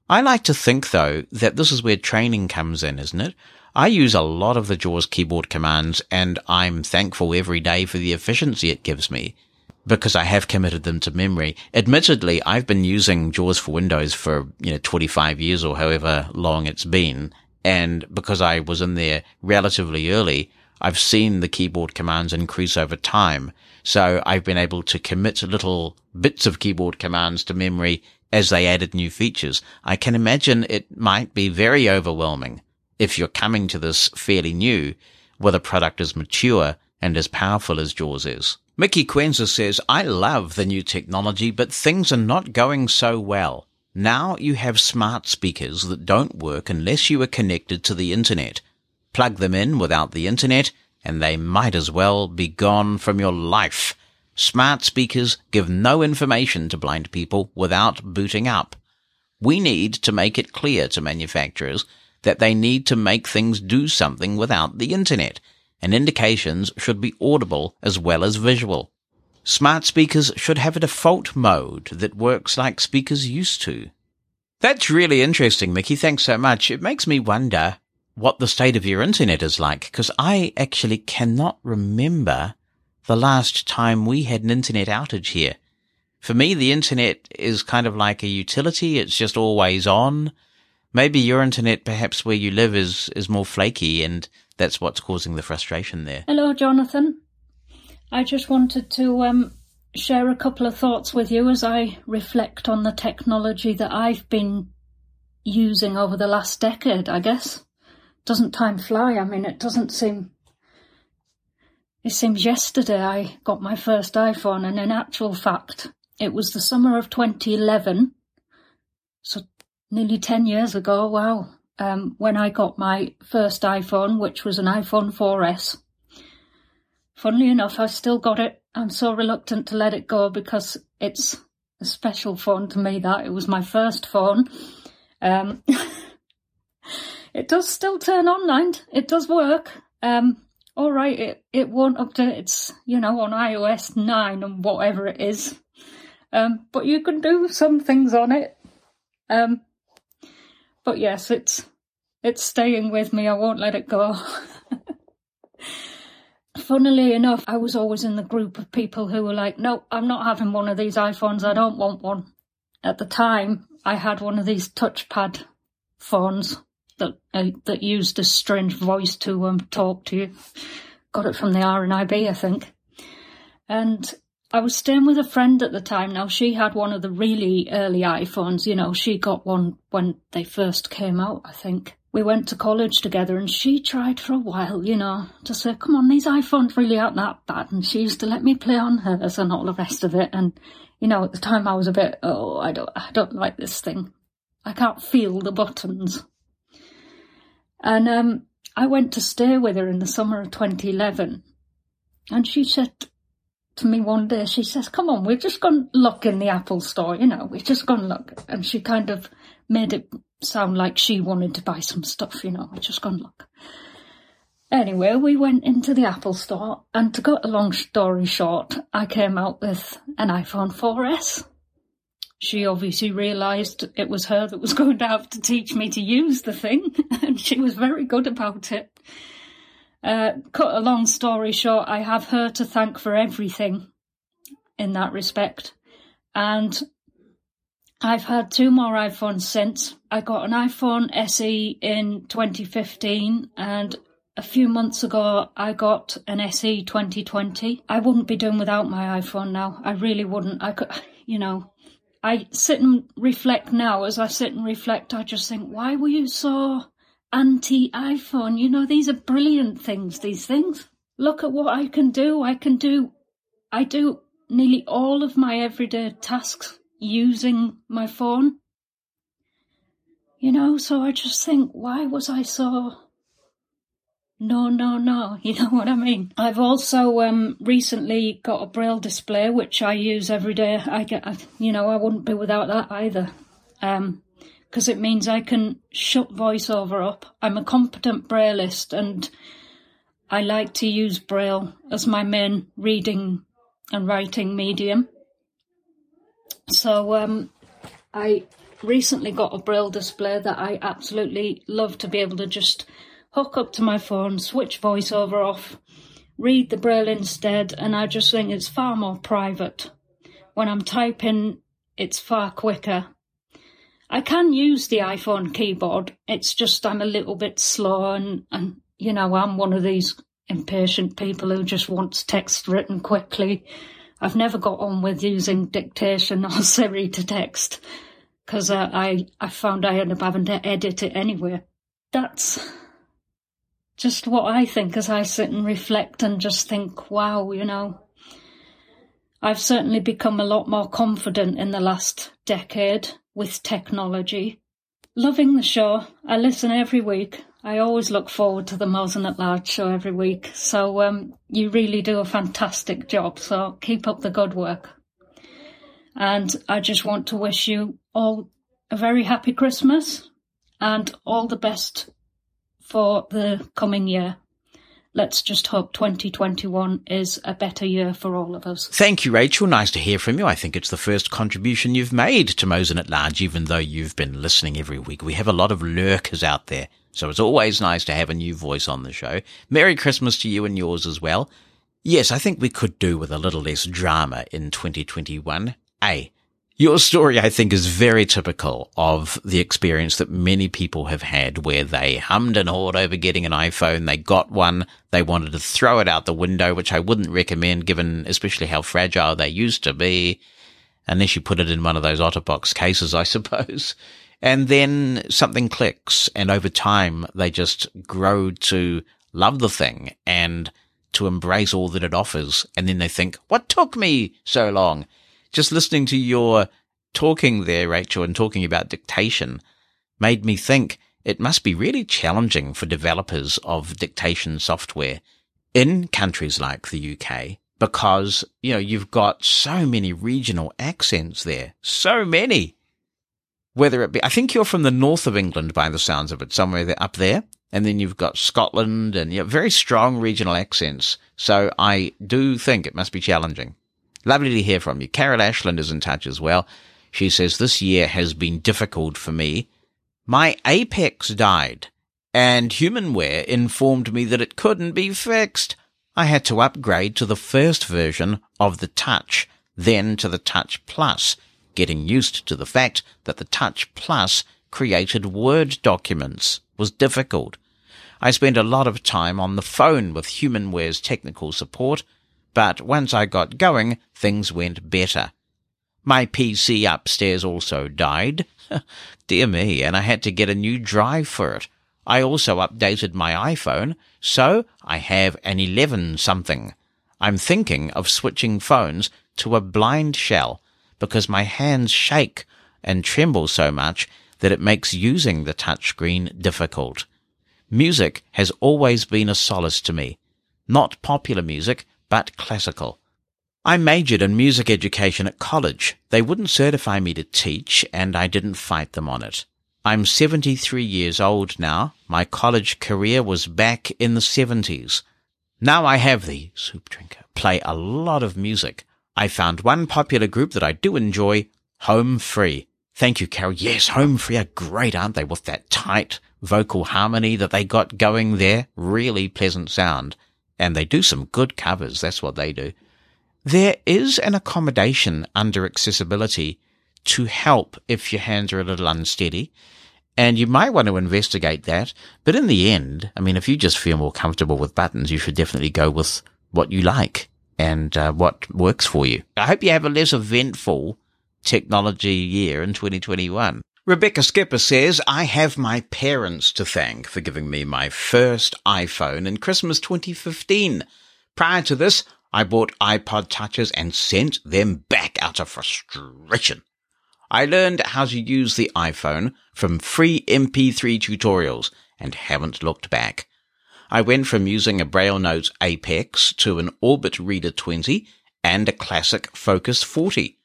I like to think, though, that this is where training comes in, isn't it? I use a lot of the JAWS keyboard commands and I'm thankful every day for the efficiency it gives me because I have committed them to memory. Admittedly, I've been using JAWS for Windows for, you know, 25 years or however long it's been. And because I was in there relatively early, I've seen the keyboard commands increase over time. So I've been able to commit little bits of keyboard commands to memory as they added new features. I can imagine it might be very overwhelming if you're coming to this fairly new, where the product is mature and as powerful as JAWS is. Mickey Quenza says, I love the new technology, but things are not going so well. Now you have smart speakers that don't work unless you are connected to the internet. Plug them in without the internet and they might as well be gone from your life. Smart speakers give no information to blind people without booting up. We need to make it clear to manufacturers that they need to make things do something without the internet, and indications should be audible as well as visual. Smart speakers should have a default mode that works like speakers used to. That's really interesting, Mickey. Thanks so much. It makes me wonder what the state of your internet is like, because I actually cannot remember the last time we had an internet outage here. For me, the internet is kind of like a utility. It's just always on. Maybe your internet, perhaps where you live, is is more flaky, and that's what's causing the frustration there. Hello, Jonathan. I just wanted to um, share a couple of thoughts with you as I reflect on the technology that I've been using over the last decade, I guess. doesn't time fly? I mean, it doesn't seem. It seems yesterday I got my first iPhone, and in actual fact, it was the summer of 2011, so nearly 10 years ago. Wow. Um, when I got my first iPhone, which was an iPhone 4S. Funnily enough, I still got it. I'm so reluctant to let it go because it's a special phone to me that it was my first phone. Um, it does still turn on and it does work. Um, all right, it, it won't update. It's, you know, on iOS 9 and whatever it is. Um, but you can do some things on it. Um, but yes, it's, it's staying with me. I won't let it go. Funnily enough, I was always in the group of people who were like, no, I'm not having one of these iPhones. I don't want one. At the time, I had one of these touchpad phones that uh, that used a strange voice to um, talk to you. Got it from the RNIB, I think. And I was staying with a friend at the time. Now she had one of the really early iPhones. You know, she got one when they first came out, I think we went to college together and she tried for a while, you know, to say, come on, these iPhones really aren't that bad. And she used to let me play on hers and all the rest of it. And, you know, at the time I was a bit, oh, I don't, I don't like this thing. I can't feel the buttons. And, um, I went to stay with her in the summer of 2011 and she said to me one day, she says, come on, we're just to look in the Apple store, you know, we're just to look. And she kind of made it sound like she wanted to buy some stuff, you know, I just gone look. Anyway, we went into the Apple store, and to cut a long story short, I came out with an iPhone 4S. She obviously realised it was her that was going to have to teach me to use the thing, and she was very good about it. Uh, cut a long story short, I have her to thank for everything in that respect. And I've had two more iPhones since. I got an iPhone SE in 2015 and a few months ago I got an SE 2020. I wouldn't be doing without my iPhone now. I really wouldn't. I could, you know, I sit and reflect now. As I sit and reflect, I just think, why were you so anti iPhone? You know, these are brilliant things, these things. Look at what I can do. I can do, I do nearly all of my everyday tasks using my phone. You know, so I just think, why was I so no, no, no. You know what I mean? I've also um, recently got a braille display which I use every day. I get, you know, I wouldn't be without that either, because it means I can shut voiceover up. I'm a competent brailleist, and I like to use braille as my main reading and writing medium. So um, I recently got a braille display that I absolutely love to be able to just hook up to my phone, switch voiceover off, read the braille instead, and I just think it's far more private. When I'm typing, it's far quicker. I can use the iPhone keyboard. It's just I'm a little bit slow and, and you know, I'm one of these impatient people who just wants text written quickly. I've never got on with using dictation or Siri to text because uh, I I found I end up having to edit it anyway. That's just what I think as I sit and reflect and just think, wow, you know, I've certainly become a lot more confident in the last decade with technology. Loving the show. I listen every week. I always look forward to the Mosen at Large show every week. So um, you really do a fantastic job. So keep up the good work. And I just want to wish you all a very happy Christmas and all the best for the coming year let's just hope 2021 is a better year for all of us. Thank you, Rachel. Nice to hear from you. I think it's the first contribution you've made to Mosen at Large, even though you've been listening every week. We have a lot of lurkers out there, so it's always nice to have a new voice on the show. Merry Christmas to you and yours as well. Yes, I think we could do with a little less drama in 2021. A. Eh? Your story, I think, is very typical of the experience that many people have had where they hummed and hawed over getting an iPhone. They got one. They wanted to throw it out the window, which I wouldn't recommend given especially how fragile they used to be. Unless you put it in one of those OtterBox cases, I suppose. And then something clicks and over time they just grow to love the thing and to embrace all that it offers. And then they think, what took me so long? Just listening to your talking there, Rachel, and talking about dictation made me think it must be really challenging for developers of dictation software in countries like the UK because, you know, you've got so many regional accents there. So many. Whether it be, I think you're from the north of England by the sounds of it, somewhere there, up there. And then you've got Scotland and you know, very strong regional accents. So I do think it must be challenging. Lovely to hear from you. Carol Ashland is in touch as well. She says, this year has been difficult for me. My Apex died and Humanware informed me that it couldn't be fixed. I had to upgrade to the first version of the Touch, then to the Touch Plus, getting used to the fact that the Touch Plus created Word documents was difficult. I spent a lot of time on the phone with Humanware's technical support, but once I got going, things went better. My PC upstairs also died. Dear me, and I had to get a new drive for it. I also updated my iPhone, so I have an 11 something. I'm thinking of switching phones to a BlindShell because my hands shake and tremble so much that it makes using the touchscreen difficult. Music has always been a solace to me. Not popular music, but classical. I majored in music education at college. They wouldn't certify me to teach, and I didn't fight them on it. I'm 73 years old now. My college career was back in the 70s. Now I have the soup drinker play a lot of music. I found one popular group that I do enjoy, Home Free. Thank you, Carol. Yes, Home Free are great, aren't they? With that tight vocal harmony that they got going there. Really pleasant sound. And they do some good covers. That's what they do. There is an accommodation under accessibility to help if your hands are a little unsteady. And you might want to investigate that. But in the end, I mean, if you just feel more comfortable with buttons, you should definitely go with what you like and uh, what works for you. I hope you have a less eventful technology year in 2021. Rebecca Skipper says, I have my parents to thank for giving me my first iPhone in Christmas 2015. Prior to this, I bought iPod touches and sent them back out of frustration. I learned how to use the iPhone from free MP3 tutorials and haven't looked back. I went from using a Braille Notes Apex to an Orbit Reader 20 and a classic Focus 40.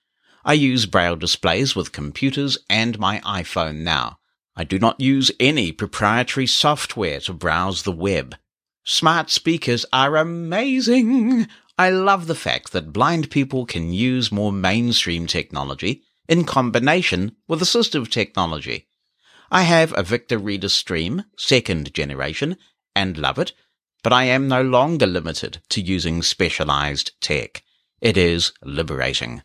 I use Braille displays with computers and my iPhone now. I do not use any proprietary software to browse the web. Smart speakers are amazing. I love the fact that blind people can use more mainstream technology in combination with assistive technology. I have a Victor Reader Stream, second generation, and love it, but I am no longer limited to using specialized tech. It is liberating.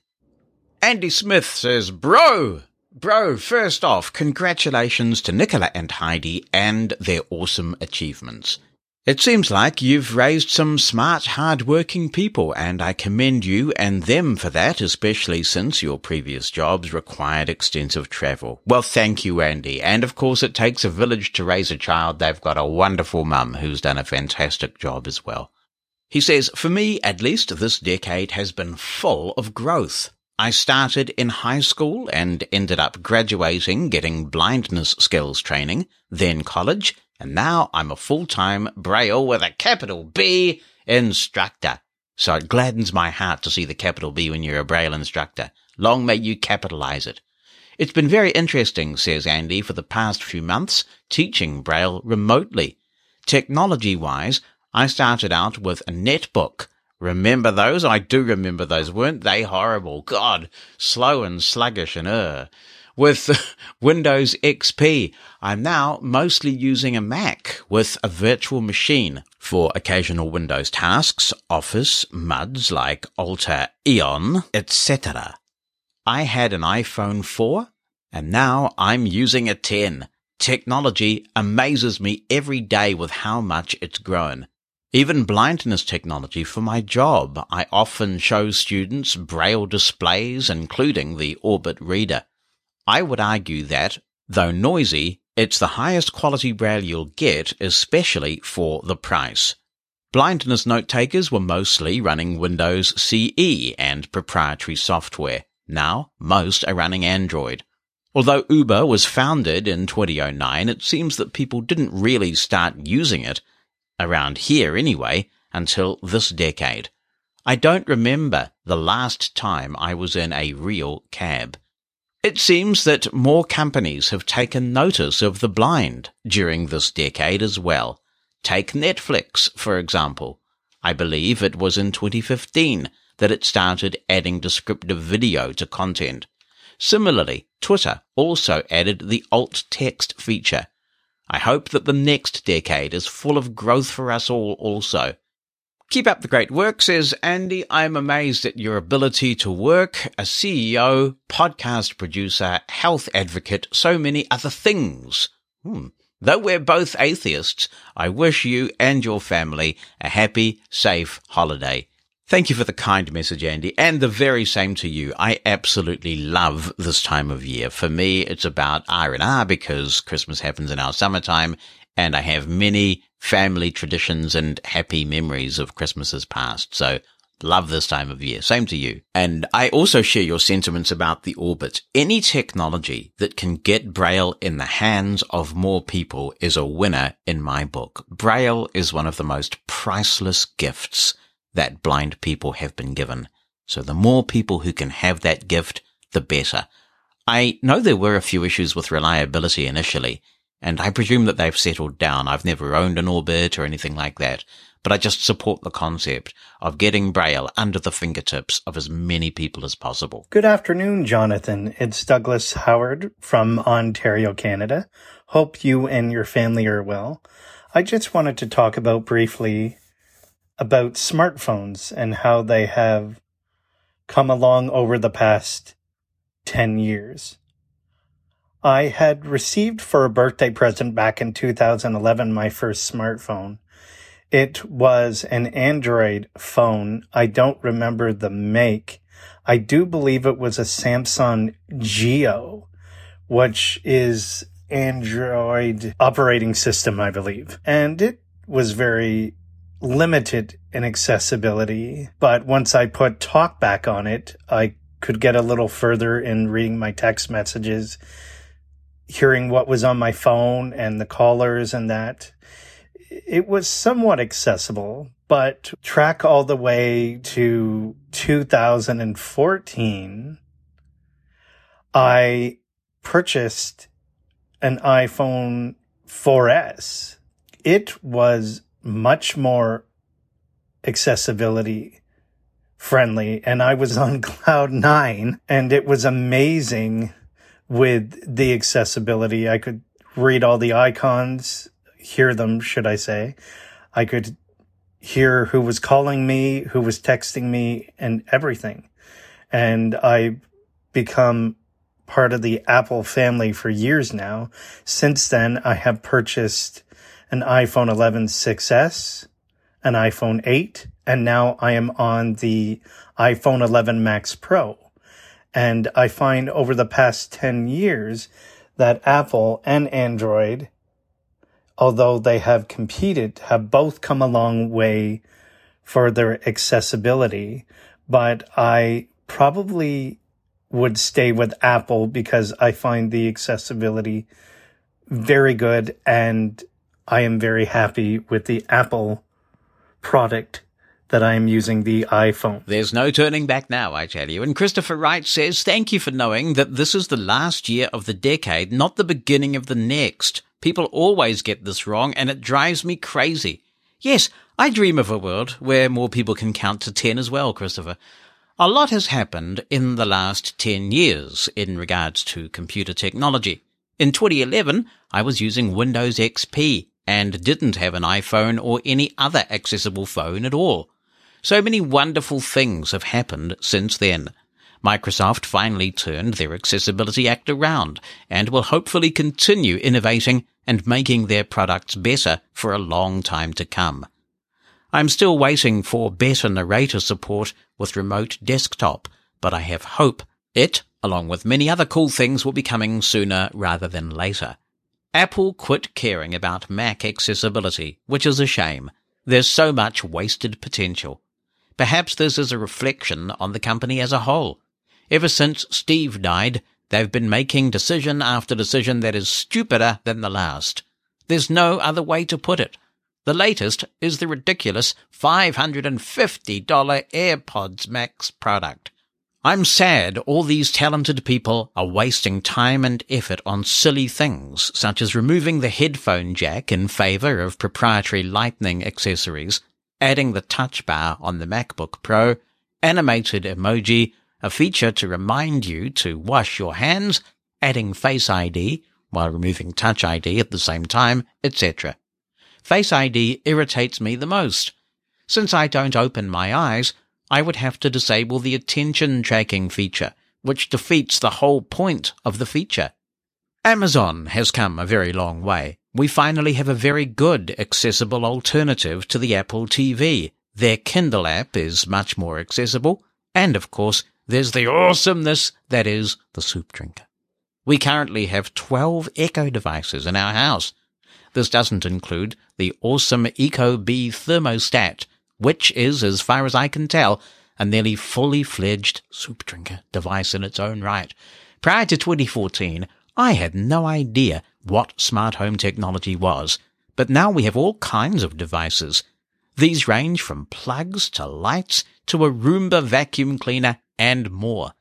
Andy Smith says, Bro! Bro, first off, congratulations to Nicola and Heidi and their awesome achievements. It seems like you've raised some smart, hard-working people, and I commend you and them for that, especially since your previous jobs required extensive travel. Well, thank you, Andy. And of course, it takes a village to raise a child. They've got a wonderful mum who's done a fantastic job as well. He says, for me, at least, this decade has been full of growth. I started in high school and ended up graduating, getting blindness skills training, then college, and now I'm a full-time Braille with a capital B instructor. So it gladdens my heart to see the capital B when you're a Braille instructor. Long may you capitalize it. It's been very interesting, says Andy, for the past few months, teaching Braille remotely. Technology-wise, I started out with a netbook, Remember those? I do remember those. Weren't they horrible? God, slow and sluggish and er. With Windows XP, I'm now mostly using a Mac with a virtual machine for occasional Windows tasks, Office, MUDs like Alter Aeon, etc. I had an iPhone 4 and now I'm using a 10. Technology amazes me every day with how much it's grown. Even blindness technology for my job. I often show students braille displays, including the Orbit reader. I would argue that, Though noisy, it's the highest quality braille you'll get, especially for the price. Blindness note takers were mostly running Windows CE and proprietary software. Now, most are running Android. Although Uber was founded in 2009, it seems that people didn't really start using it, around here anyway, until this decade. I don't remember the last time I was in a real cab. It seems that more companies have taken notice of the blind during this decade as well. Take Netflix, for example. I believe it was in 2015 that it started adding descriptive video to content. Similarly, Twitter also added the alt text feature. I hope that the next decade is full of growth for us all also. Keep up the great work, says Andy. I'm amazed at your ability to work, a CEO, podcast producer, health advocate, so many other things. Hmm. Though we're both atheists, I wish you and your family a happy, safe holiday. Thank you for the kind message, Andy, and the very same to you. I absolutely love this time of year. For me, it's about R&R because Christmas happens in our summertime and I have many family traditions and happy memories of Christmases past. So love this time of year. Same to you. And I also share your sentiments about the orbit. Any technology that can get Braille in the hands of more people is a winner in my book. Braille is one of the most priceless gifts that blind people have been given. So the more people who can have that gift, the better. I know there were a few issues with reliability initially, and I presume that they've settled down. I've never owned an Orbit or anything like that, but I just support the concept of getting Braille under the fingertips of as many people as possible. Good afternoon, Jonathan. It's Douglas Howard from Ontario, Canada. Hope you and your family are well. I just wanted to talk about briefly about smartphones and how they have come along over the past 10 years. I had received for a birthday present back in 2011 my first smartphone. It was an Android phone. I don't remember the make. I do believe it was a Samsung Geo, which is Android operating system, I believe. And it was very limited in accessibility. But once I put TalkBack on it, I could get a little further in reading my text messages hearing what was on my phone and the callers and that. It was somewhat accessible, but track all the way to 2014, I purchased an iPhone 4S. It was much more accessibility friendly and I was on cloud nine and it was amazing with the accessibility. I could read all the icons, hear them, should I say. I could hear who was calling me, who was texting me, and everything. And I become part of the Apple family for years now. Since then, I have purchased an iPhone 11 6S, an iPhone 8, and now I am on the iPhone 11 Max Pro. And I find over the past 10 years that Apple and Android, although they have competed, have both come a long way for their accessibility. But I probably would stay with Apple because I find the accessibility very good and I am very happy with the Apple product that I am using the iPhone. There's no turning back now, I tell you. And Christopher Wright says, thank you for knowing that this is the last year of the decade, not the beginning of the next. People always get this wrong and it drives me crazy. Yes, I dream of a world where more people can count to 10 as well, Christopher. A lot has happened in the last 10 years in regards to computer technology. In 2011, I was using Windows XP and didn't have an iPhone or any other accessible phone at all. So many wonderful things have happened since then. Microsoft finally turned their Accessibility Act around and will hopefully continue innovating and making their products better for a long time to come. I'm still waiting for better narrator support with remote desktop, but I have hope it along with many other cool things, will be coming sooner rather than later. Apple quit caring about Mac accessibility, which is a shame. There's so much wasted potential. Perhaps this is a reflection on the company as a whole. Ever since Steve died, they've been making decision after decision that is stupider than the last. There's no other way to put it. The latest is the ridiculous $550 AirPods Max product. I'm sad all these talented people are wasting time and effort on silly things, such as removing the headphone jack in favor of proprietary lightning accessories, adding the touch bar on the MacBook Pro, animated emoji, a feature to remind you to wash your hands, adding Face ID while removing Touch ID at the same time, etc. Face ID irritates me the most. Since I don't open my eyes, I would have to disable the attention tracking feature, which defeats the whole point of the feature. Amazon has come a very long way. We finally have a very good accessible alternative to the Apple TV. Their Kindle app is much more accessible. And of course, there's the awesomeness that is the soup drinker. We currently have 12 Echo devices in our house. This doesn't include the awesome Ecobee thermostat, which is, as far as I can tell, a nearly fully fledged soup drinker device in its own right. Prior to 2014, I had no idea what smart home technology was, but now we have all kinds of devices. These range from plugs to lights to a Roomba vacuum cleaner and more.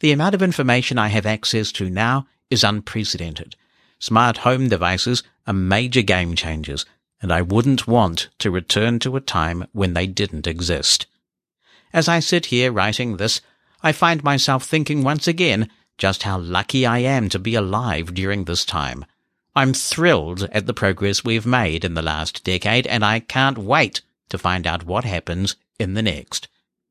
The amount of information I have access to now is unprecedented. Smart home devices are major game changers and I wouldn't want to return to a time when they didn't exist. As I sit here writing this, I find myself thinking once again just how lucky I am to be alive during this time. I'm thrilled at the progress we've made in the last decade, and I can't wait to find out what happens in the next.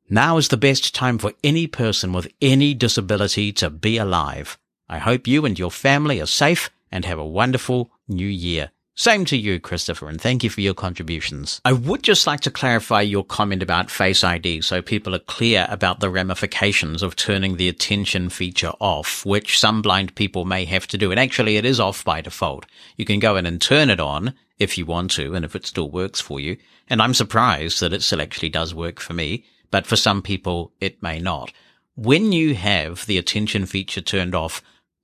Now is the best time for any person with any disability to be alive. I hope you and your family are safe and have a wonderful new year. Same to you, Christopher, and thank you for your contributions. I would just like to clarify your comment about Face ID so people are clear about the ramifications of turning the attention feature off, which some blind people may have to do. And actually, it is off by default. You can go in and turn it on if you want to, and if it still works for you. And I'm surprised that it still actually does work for me, but for some people, it may not. When you have the attention feature turned off,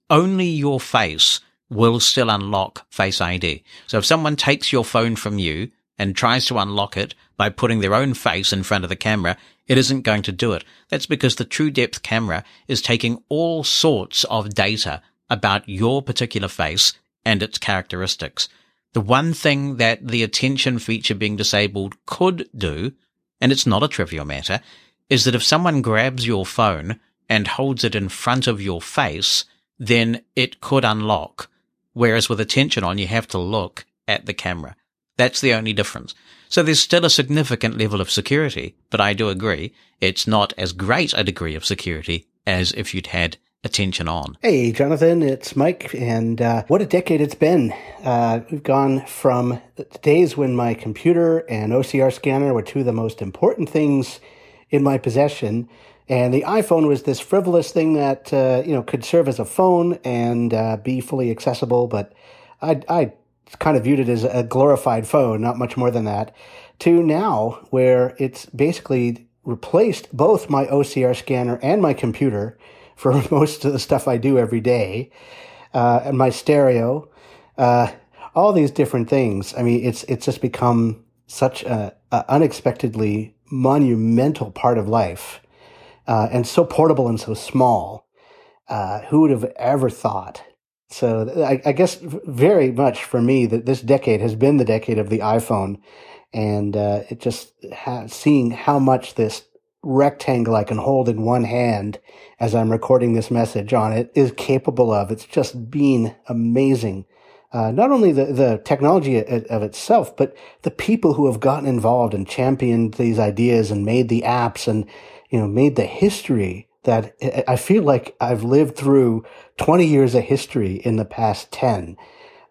only your face will still unlock Face ID. So if someone takes your phone from you and tries to unlock it by putting their own face in front of the camera, it isn't going to do it. That's because the true depth camera is taking all sorts of data about your particular face and its characteristics. The one thing that the attention feature being disabled could do, and it's not a trivial matter, is that if someone grabs your phone and holds it in front of your face, then it could unlock Whereas with attention on, you have to look at the camera. That's the only difference. So there's still a significant level of security, but I do agree it's not as great a degree of security as if you'd had attention on. Hey, Jonathan, it's Mike, and uh, what a decade it's been. Uh, we've gone from the days when my computer and OCR scanner were two of the most important things in my possession and the iPhone was this frivolous thing that uh, you know could serve as a phone and uh, be fully accessible, but I, I kind of viewed it as a glorified phone, not much more than that. To now, where it's basically replaced both my OCR scanner and my computer for most of the stuff I do every day, uh, and my stereo, uh, all these different things. I mean, it's it's just become such a, a unexpectedly monumental part of life uh, and so portable and so small. Uh, who would have ever thought? So I, I, guess very much for me that this decade has been the decade of the iPhone, and uh, it just ha- seeing how much this rectangle I can hold in one hand as I'm recording this message on it is capable of. It's just been amazing. Uh, not only the, the technology of itself, but the people who have gotten involved and championed these ideas and made the apps and you know, made the history that I feel like I've lived through 20 years of history in the past 10.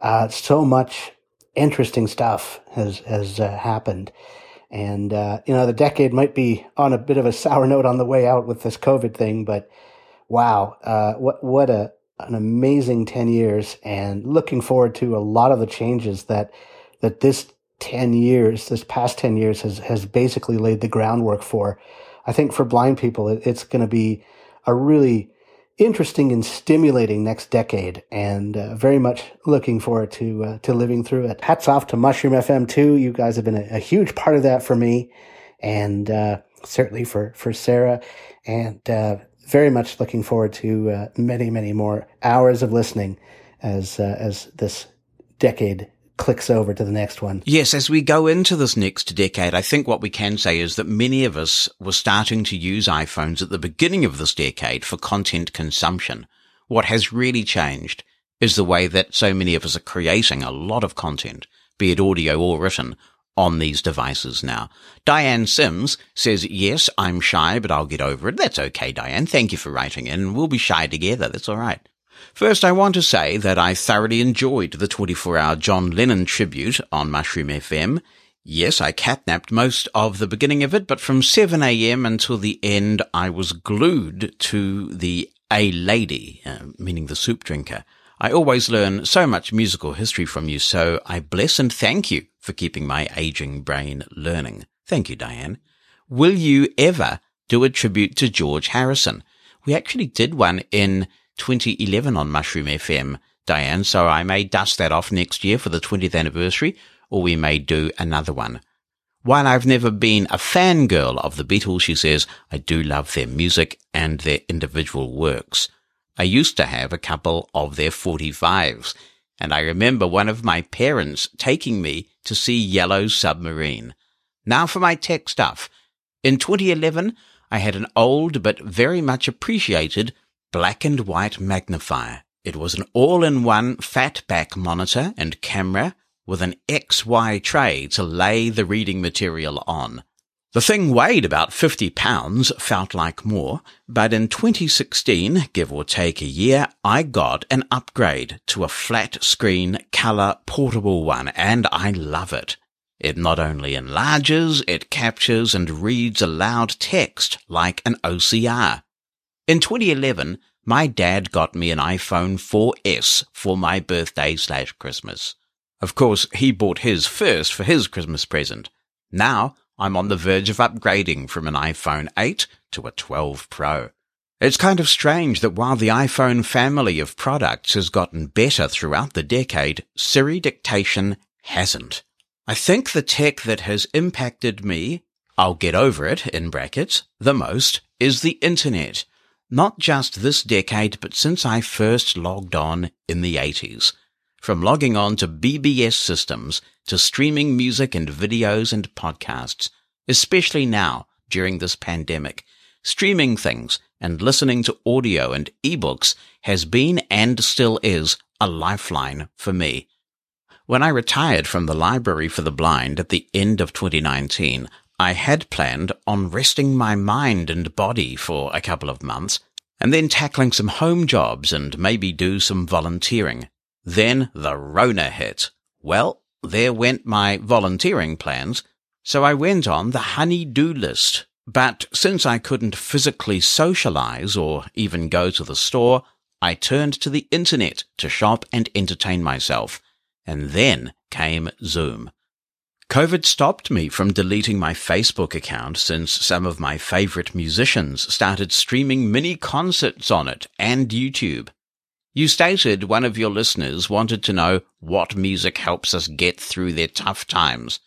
Uh, so much interesting stuff has, has uh, happened. And, uh, you know, the decade might be on a bit of a sour note on the way out with this COVID thing, but wow, uh, what what a an amazing ten years, and looking forward to a lot of the changes that that this ten years, this past ten years, has has basically laid the groundwork for. I think for blind people, it, it's going to be a really interesting and stimulating next decade, and uh, very much looking forward to uh, to living through it. Hats off to Mushroom FM too. You guys have been a, a huge part of that for me, and uh, certainly for for Sarah, and uh, very much looking forward to uh, many many more hours of listening as uh, as this decade clicks over to the next one. Yes, as we go into this next decade, I think what we can say is that many of us were starting to use iPhones at the beginning of this decade for content consumption. What has really changed is the way that so many of us are creating a lot of content, be it audio or written, on these devices now. Diane Sims says, yes, I'm shy, but I'll get over it. That's okay, Diane. Thank you for writing in. We'll be shy together. That's all right. First, I want to say that I thoroughly enjoyed the 24 hour John Lennon tribute on Mushroom FM. Yes, I catnapped most of the beginning of it, but from 7am until the end, I was glued to the A Lady, uh, meaning the soup drinker. I always learn so much musical history from you, so I bless and thank you for keeping my aging brain learning. Thank you, Diane. Will you ever do a tribute to George Harrison? We actually did one in 2011 on Mushroom FM, Diane, so I may dust that off next year for the 20th anniversary, or we may do another one. While I've never been a fangirl of the Beatles, she says, I do love their music and their individual works. I used to have a couple of their 45s, and I remember one of my parents taking me to see Yellow Submarine. Now for my tech stuff. In 2011, I had an old but very much appreciated black and white magnifier. It was an all-in-one fat back monitor and camera with an XY tray to lay the reading material on. The thing weighed about 50 pounds, felt like more, but in 2016, give or take a year, I got an upgrade to a flat screen color portable one and I love it. It not only enlarges, it captures and reads aloud text like an OCR. In 2011, my dad got me an iPhone 4S for my birthday slash Christmas. Of course, he bought his first for his Christmas present. Now, I'm on the verge of upgrading from an iPhone 8 to a 12 Pro. It's kind of strange that while the iPhone family of products has gotten better throughout the decade, Siri dictation hasn't. I think the tech that has impacted me, I'll get over it in brackets, the most, is the internet. Not just this decade, but since I first logged on in the 80s. From logging on to BBS systems to streaming music and videos and podcasts, especially now during this pandemic, streaming things and listening to audio and ebooks has been and still is a lifeline for me. When I retired from the Library for the Blind at the end of 2019, I had planned on resting my mind and body for a couple of months and then tackling some home jobs and maybe do some volunteering. Then the Rona hit. Well, there went my volunteering plans, so I went on the honey-do list. But since I couldn't physically socialize or even go to the store, I turned to the internet to shop and entertain myself. And then came Zoom. COVID stopped me from deleting my Facebook account since some of my favorite musicians started streaming mini concerts on it and YouTube. You stated one of your listeners wanted to know what music helps us get through their tough times.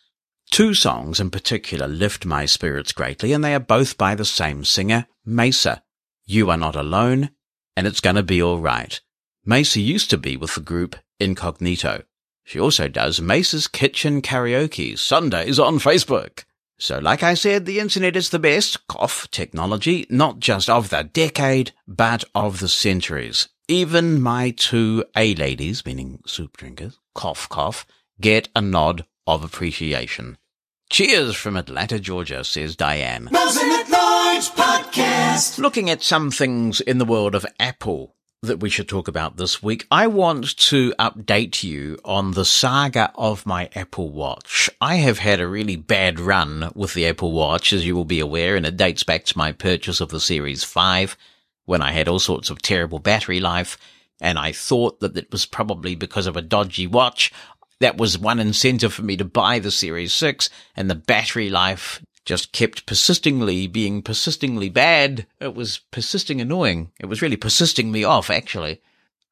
Two songs in particular lift my spirits greatly, and they are both by the same singer, Maysa. You Are Not Alone, and It's Gonna Be Alright. Maysa used to be with the group Incognito. She also does Maysa's Kitchen Karaoke Sundays on Facebook. So like I said, the internet is the best, cough, technology, not just of the decade, but of the centuries. Even my two A-ladies, meaning soup drinkers, cough cough, get a nod of appreciation. Cheers from Atlanta, Georgia, says Diane. Mosen at Large Podcast. Looking at some things in the world of Apple that we should talk about this week, I want to update you on the saga of my Apple Watch. I have had a really bad run with the Apple Watch, as you will be aware, and it dates back to my purchase of the Series 5 when I had all sorts of terrible battery life. And I thought that it was probably because of a dodgy watch. That was one incentive for me to buy the Series 6 and the battery life just kept persistingly being persistingly bad. It was persisting annoying. It was really persisting me off, actually.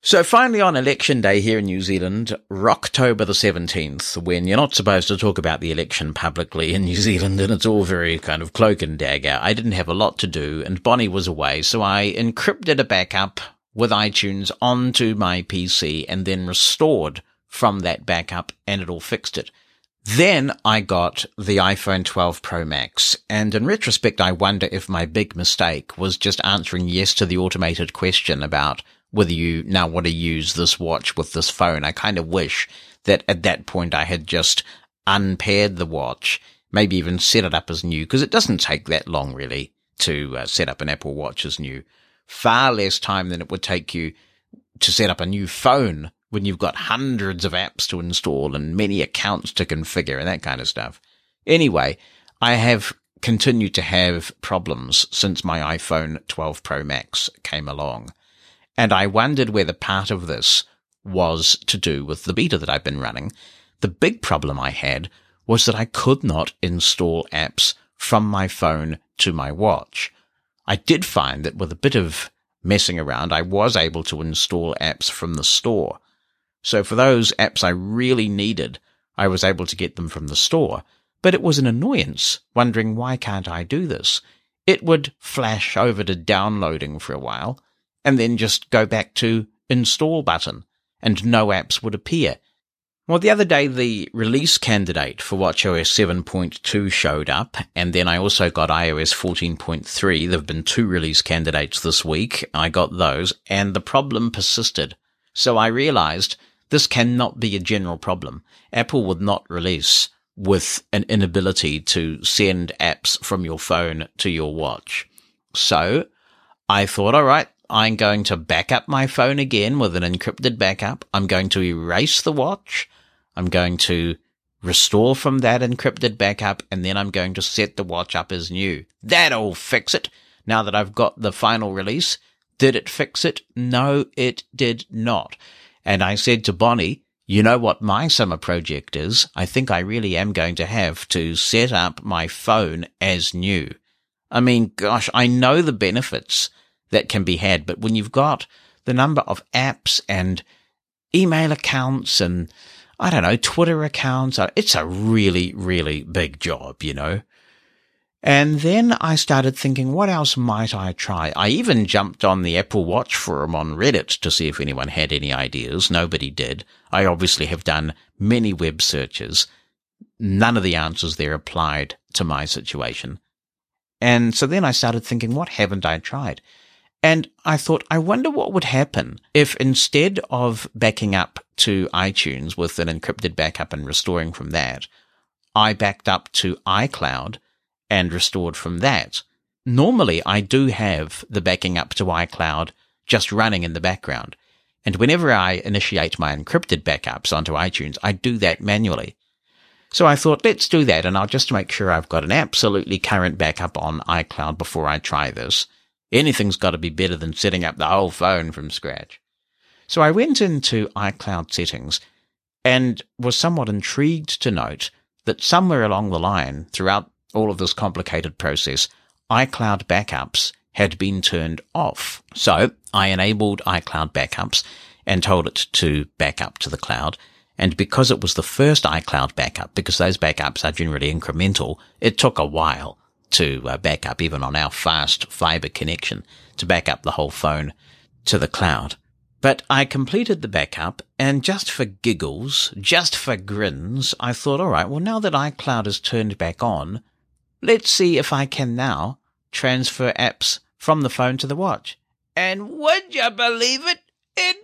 So finally on election day here in New Zealand, October the 17th, when you're not supposed to talk about the election publicly in New Zealand and it's all very kind of cloak and dagger, I didn't have a lot to do and Bonnie was away, so I encrypted a backup with iTunes onto my PC and then restored from that backup and it all fixed it. Then I got the iPhone 12 Pro Max, and in retrospect, I wonder if my big mistake was just answering yes to the automated question about whether you now want to use this watch with this phone. I kind of wish that at that point I had just unpaired the watch, maybe even set it up as new, because it doesn't take that long really to uh, set up an Apple Watch as new. Far less time than it would take you to set up a new phone when you've got hundreds of apps to install and many accounts to configure and that kind of stuff. Anyway, I have continued to have problems since my iPhone 12 Pro Max came along. And I wondered whether part of this was to do with the beta that I've been running. The big problem I had was that I could not install apps from my phone to my watch. I did find that with a bit of messing around, I was able to install apps from the store. So for those apps I really needed, I was able to get them from the store. But it was an annoyance, wondering why can't I do this? It would flash over to downloading for a while, and then just go back to install button, and no apps would appear. Well, the other day, the release candidate for WatchOS 7.2 showed up, and then I also got iOS 14.3. There have been two release candidates this week. I got those, and the problem persisted. So I realized this cannot be a general problem. Apple would not release with an inability to send apps from your phone to your watch. So I thought, all right, I'm going to back up my phone again with an encrypted backup. I'm going to erase the watch. I'm going to restore from that encrypted backup and then I'm going to set the watch up as new. That'll fix it. Now that I've got the final release, did it fix it? No, it did not. And I said to Bonnie, you know what my summer project is? I think I really am going to have to set up my phone as new. I mean, gosh, I know the benefits that can be had, but when you've got the number of apps and email accounts and I don't know, Twitter accounts, uh, it's a really, really big job, you know. And then I started thinking, what else might I try? I even jumped on the Apple Watch forum on Reddit to see if anyone had any ideas. Nobody did. I obviously have done many web searches. None of the answers there applied to my situation. And so then I started thinking, what haven't I tried? And I thought, I wonder what would happen if instead of backing up to iTunes with an encrypted backup and restoring from that, I backed up to iCloud and restored from that. Normally, I do have the backing up to iCloud just running in the background. And whenever I initiate my encrypted backups onto iTunes, I do that manually. So I thought, let's do that, and I'll just make sure I've got an absolutely current backup on iCloud before I try this. Anything's got to be better than setting up the whole phone from scratch. So I went into iCloud settings and was somewhat intrigued to note that somewhere along the line throughout all of this complicated process, iCloud backups had been turned off. So I enabled iCloud backups and told it to back up to the cloud. And because it was the first iCloud backup, because those backups are generally incremental, it took a while to uh, back up, even on our fast fiber connection, to back up the whole phone to the cloud. But I completed the backup and just for giggles, just for grins, I thought, all right, well, now that iCloud is turned back on, Let's see if I can now transfer apps from the phone to the watch. And would you believe it? It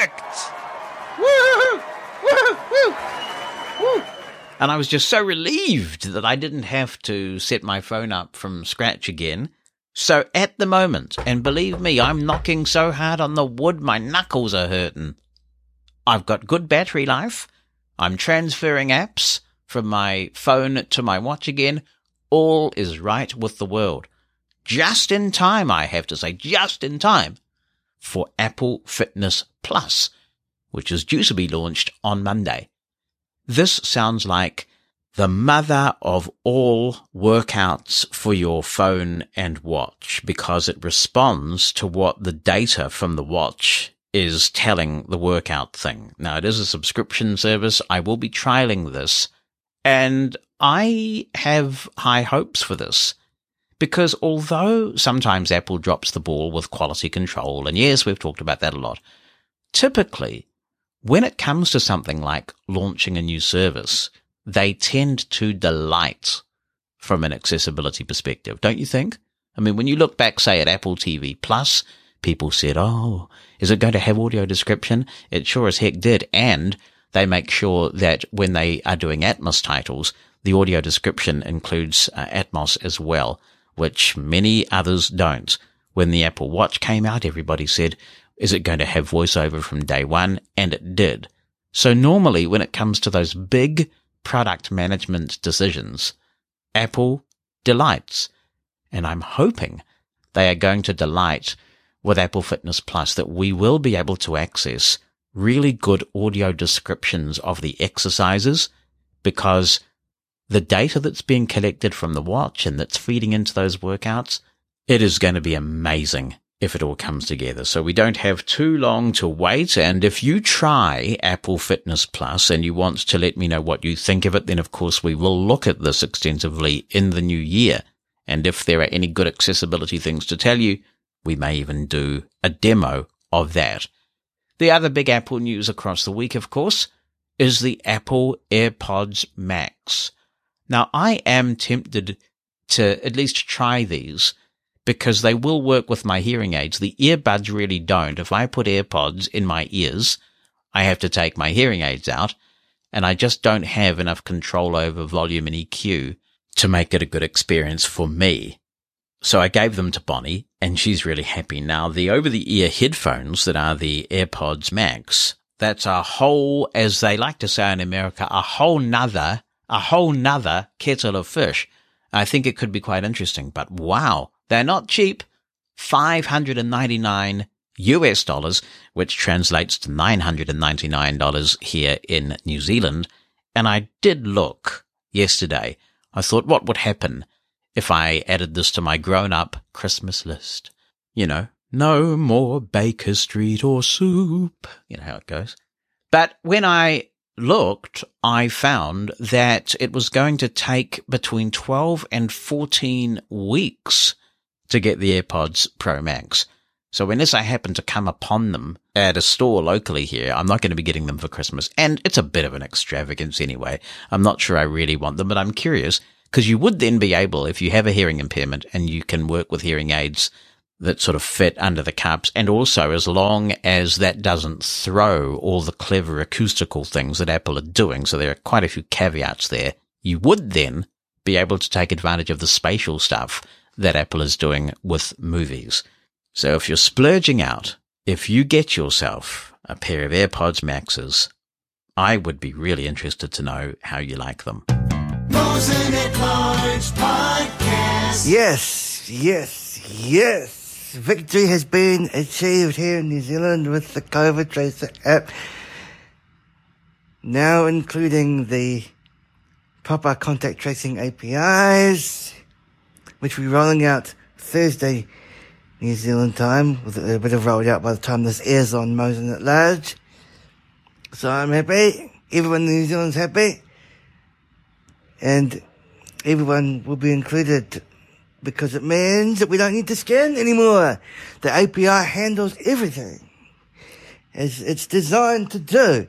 worked! Woo! Woo! Woo! And I was just so relieved that I didn't have to set my phone up from scratch again. So at the moment, and believe me, I'm knocking so hard on the wood my knuckles are hurting. I've got good battery life. I'm transferring apps from my phone to my watch again all is right with the world. just in time, I have to say, just in time for Apple Fitness Plus, which is due to be launched on Monday. This sounds like the mother of all workouts for your phone and watch because it responds to what the data from the watch is telling the workout thing. Now it is a subscription service. I will be trialing this and I have high hopes for this because although sometimes Apple drops the ball with quality control, and yes, we've talked about that a lot, typically when it comes to something like launching a new service, they tend to delight from an accessibility perspective, don't you think? I mean, when you look back, say, at Apple TV Plus, people said, Oh, is it going to have audio description? It sure as heck did. And they make sure that when they are doing Atmos titles, the audio description includes uh, Atmos as well, which many others don't. When the Apple Watch came out, everybody said, is it going to have voiceover from day one? And it did. So normally when it comes to those big product management decisions, Apple delights. And I'm hoping they are going to delight with Apple Fitness Plus that we will be able to access really good audio descriptions of the exercises because the data that's being collected from the watch and that's feeding into those workouts, it is going to be amazing if it all comes together. So we don't have too long to wait. And if you try Apple Fitness Plus and you want to let me know what you think of it, then of course we will look at this extensively in the new year. And if there are any good accessibility things to tell you, we may even do a demo of that. The other big Apple news across the week, of course, is the Apple AirPods Max. Now, I am tempted to at least try these because they will work with my hearing aids. The earbuds really don't. If I put AirPods in my ears, I have to take my hearing aids out and I just don't have enough control over volume and EQ to make it a good experience for me. So I gave them to Bonnie and she's really happy. Now the over the ear headphones that are the AirPods Max, that's a whole, as they like to say in America, a whole nother, a whole nother kettle of fish. I think it could be quite interesting, but wow, they're not cheap. 599 US dollars, which translates to $999 here in New Zealand. And I did look yesterday. I thought, what would happen if I added this to my grown up Christmas list? You know, no more Baker Street or soup. You know how it goes. But when I looked, I found that it was going to take between 12 and 14 weeks to get the AirPods Pro Max. So unless I happen to come upon them at a store locally here, I'm not going to be getting them for Christmas. And it's a bit of an extravagance anyway. I'm not sure I really want them, but I'm curious because you would then be able, if you have a hearing impairment and you can work with hearing aids that sort of fit under the cups. And also as long as that doesn't throw all the clever acoustical things that Apple are doing. So there are quite a few caveats there. You would then be able to take advantage of the spatial stuff that Apple is doing with movies. So if you're splurging out, if you get yourself a pair of AirPods Maxes, I would be really interested to know how you like them. Yes, yes, yes. Victory has been achieved here in New Zealand with the COVID Tracer app. Now including the proper contact tracing APIs, which we're rolling out Thursday, New Zealand time, with a bit of rolled out by the time this airs on Mosen at large. So I'm happy. Everyone in New Zealand's happy. And everyone will be included because it means that we don't need to scan anymore. The API handles everything as it's designed to do.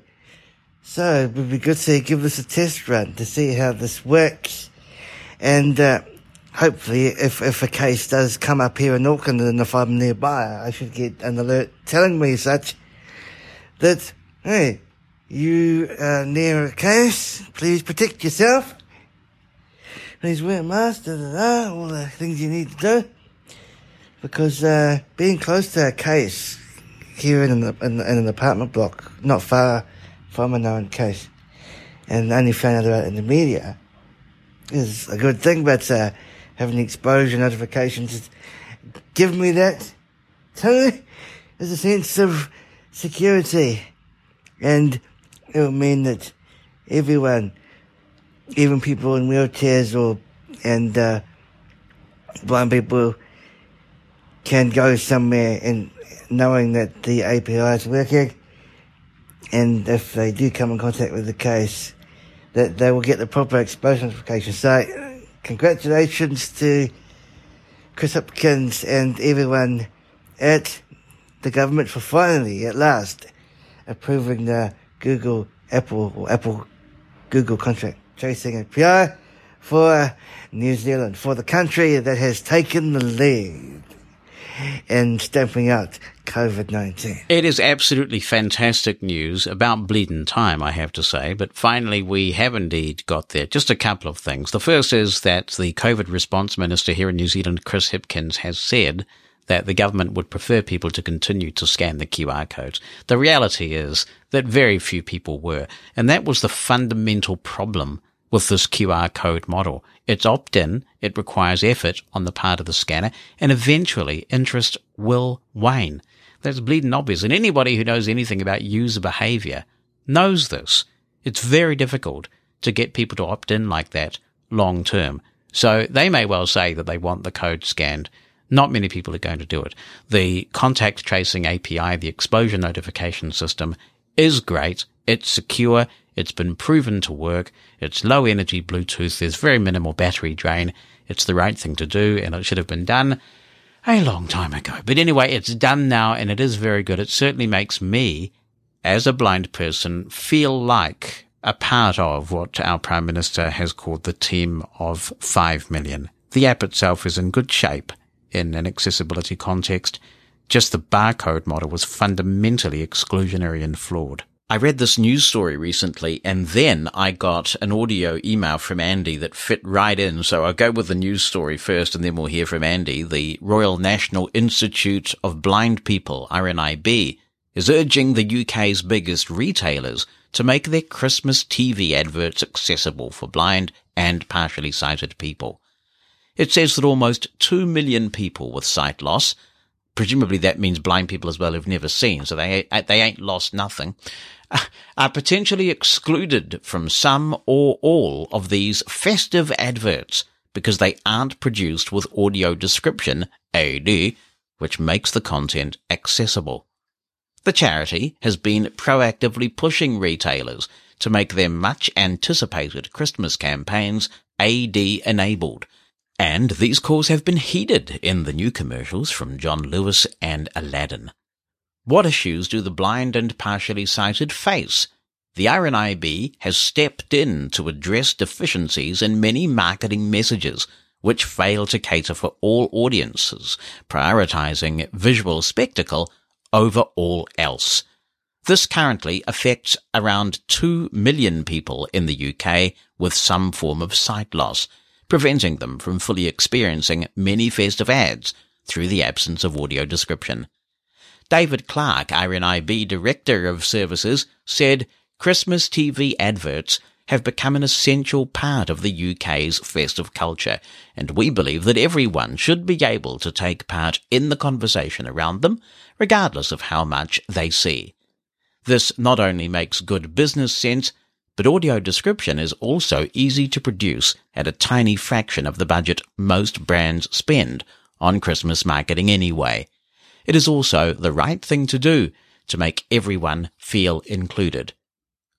So it would be good to give this a test run to see how this works. And, uh, hopefully, if, if a case does come up here in Auckland and if I'm nearby, I should get an alert telling me such that, hey, you are near a case, please protect yourself. Please wear a mask, da, da, da, all the things you need to do. Because, uh, being close to a case here in an, in, in an apartment block, not far from a known case, and only found out in the media, is a good thing, but, uh, having exposure notifications give me that. Totally there's a sense of security. And it will mean that everyone even people in wheelchairs or and uh, blind people can go somewhere and knowing that the API is working and if they do come in contact with the case that they will get the proper exposure notification. So congratulations to Chris Hipkins and everyone at the government for finally, at last, approving the Google, Apple, or Apple Google contract tracing API for New Zealand, for the country that has taken the lead in stamping out COVID 19. It is absolutely fantastic news about bleeding time, I have to say. But finally, we have indeed got there. Just a couple of things. The first is that the COVID response minister here in New Zealand, Chris Hipkins, has said that the government would prefer people to continue to scan the QR codes. The reality is that very few people were. And that was the fundamental problem with this QR code model. It's opt-in, it requires effort on the part of the scanner, and eventually interest will wane. That's bleeding obvious. And anybody who knows anything about user behavior knows this. It's very difficult to get people to opt in like that long term. So they may well say that they want the code scanned. Not many people are going to do it. The contact tracing API, the exposure notification system is great. It's secure. It's been proven to work. It's low energy Bluetooth. There's very minimal battery drain. It's the right thing to do and it should have been done a long time ago. But anyway, it's done now and it is very good. It certainly makes me, as a blind person, feel like a part of what our Prime Minister has called the team of 5 million. The app itself is in good shape in an accessibility context. Just the barcode model was fundamentally exclusionary and flawed. I read this news story recently and then I got an audio email from Andy that fit right in. So I'll go with the news story first and then we'll hear from Andy. The Royal National Institute of Blind People, RNIB, is urging the UK's biggest retailers to make their Christmas TV adverts accessible for blind and partially sighted people. It says that almost 2 million people with sight loss presumably that means blind people as well who've never seen, so they they ain't lost nothing, are potentially excluded from some or all of these festive adverts because they aren't produced with audio description AD, which makes the content accessible. The charity has been proactively pushing retailers to make their much anticipated Christmas campaigns AD enabled and these calls have been heeded in the new commercials from John Lewis and Aladdin. What issues do the blind and partially sighted face? The RNIB has stepped in to address deficiencies in many marketing messages which fail to cater for all audiences, prioritizing visual spectacle over all else. This currently affects around 2 million people in the UK with some form of sight loss, preventing them from fully experiencing many festive ads through the absence of audio description. David Clark, RNIB Director of Services, said Christmas TV adverts have become an essential part of the UK's festive culture, and we believe that everyone should be able to take part in the conversation around them, regardless of how much they see. This not only makes good business sense, but audio description is also easy to produce at a tiny fraction of the budget most brands spend on Christmas marketing anyway. It is also the right thing to do to make everyone feel included.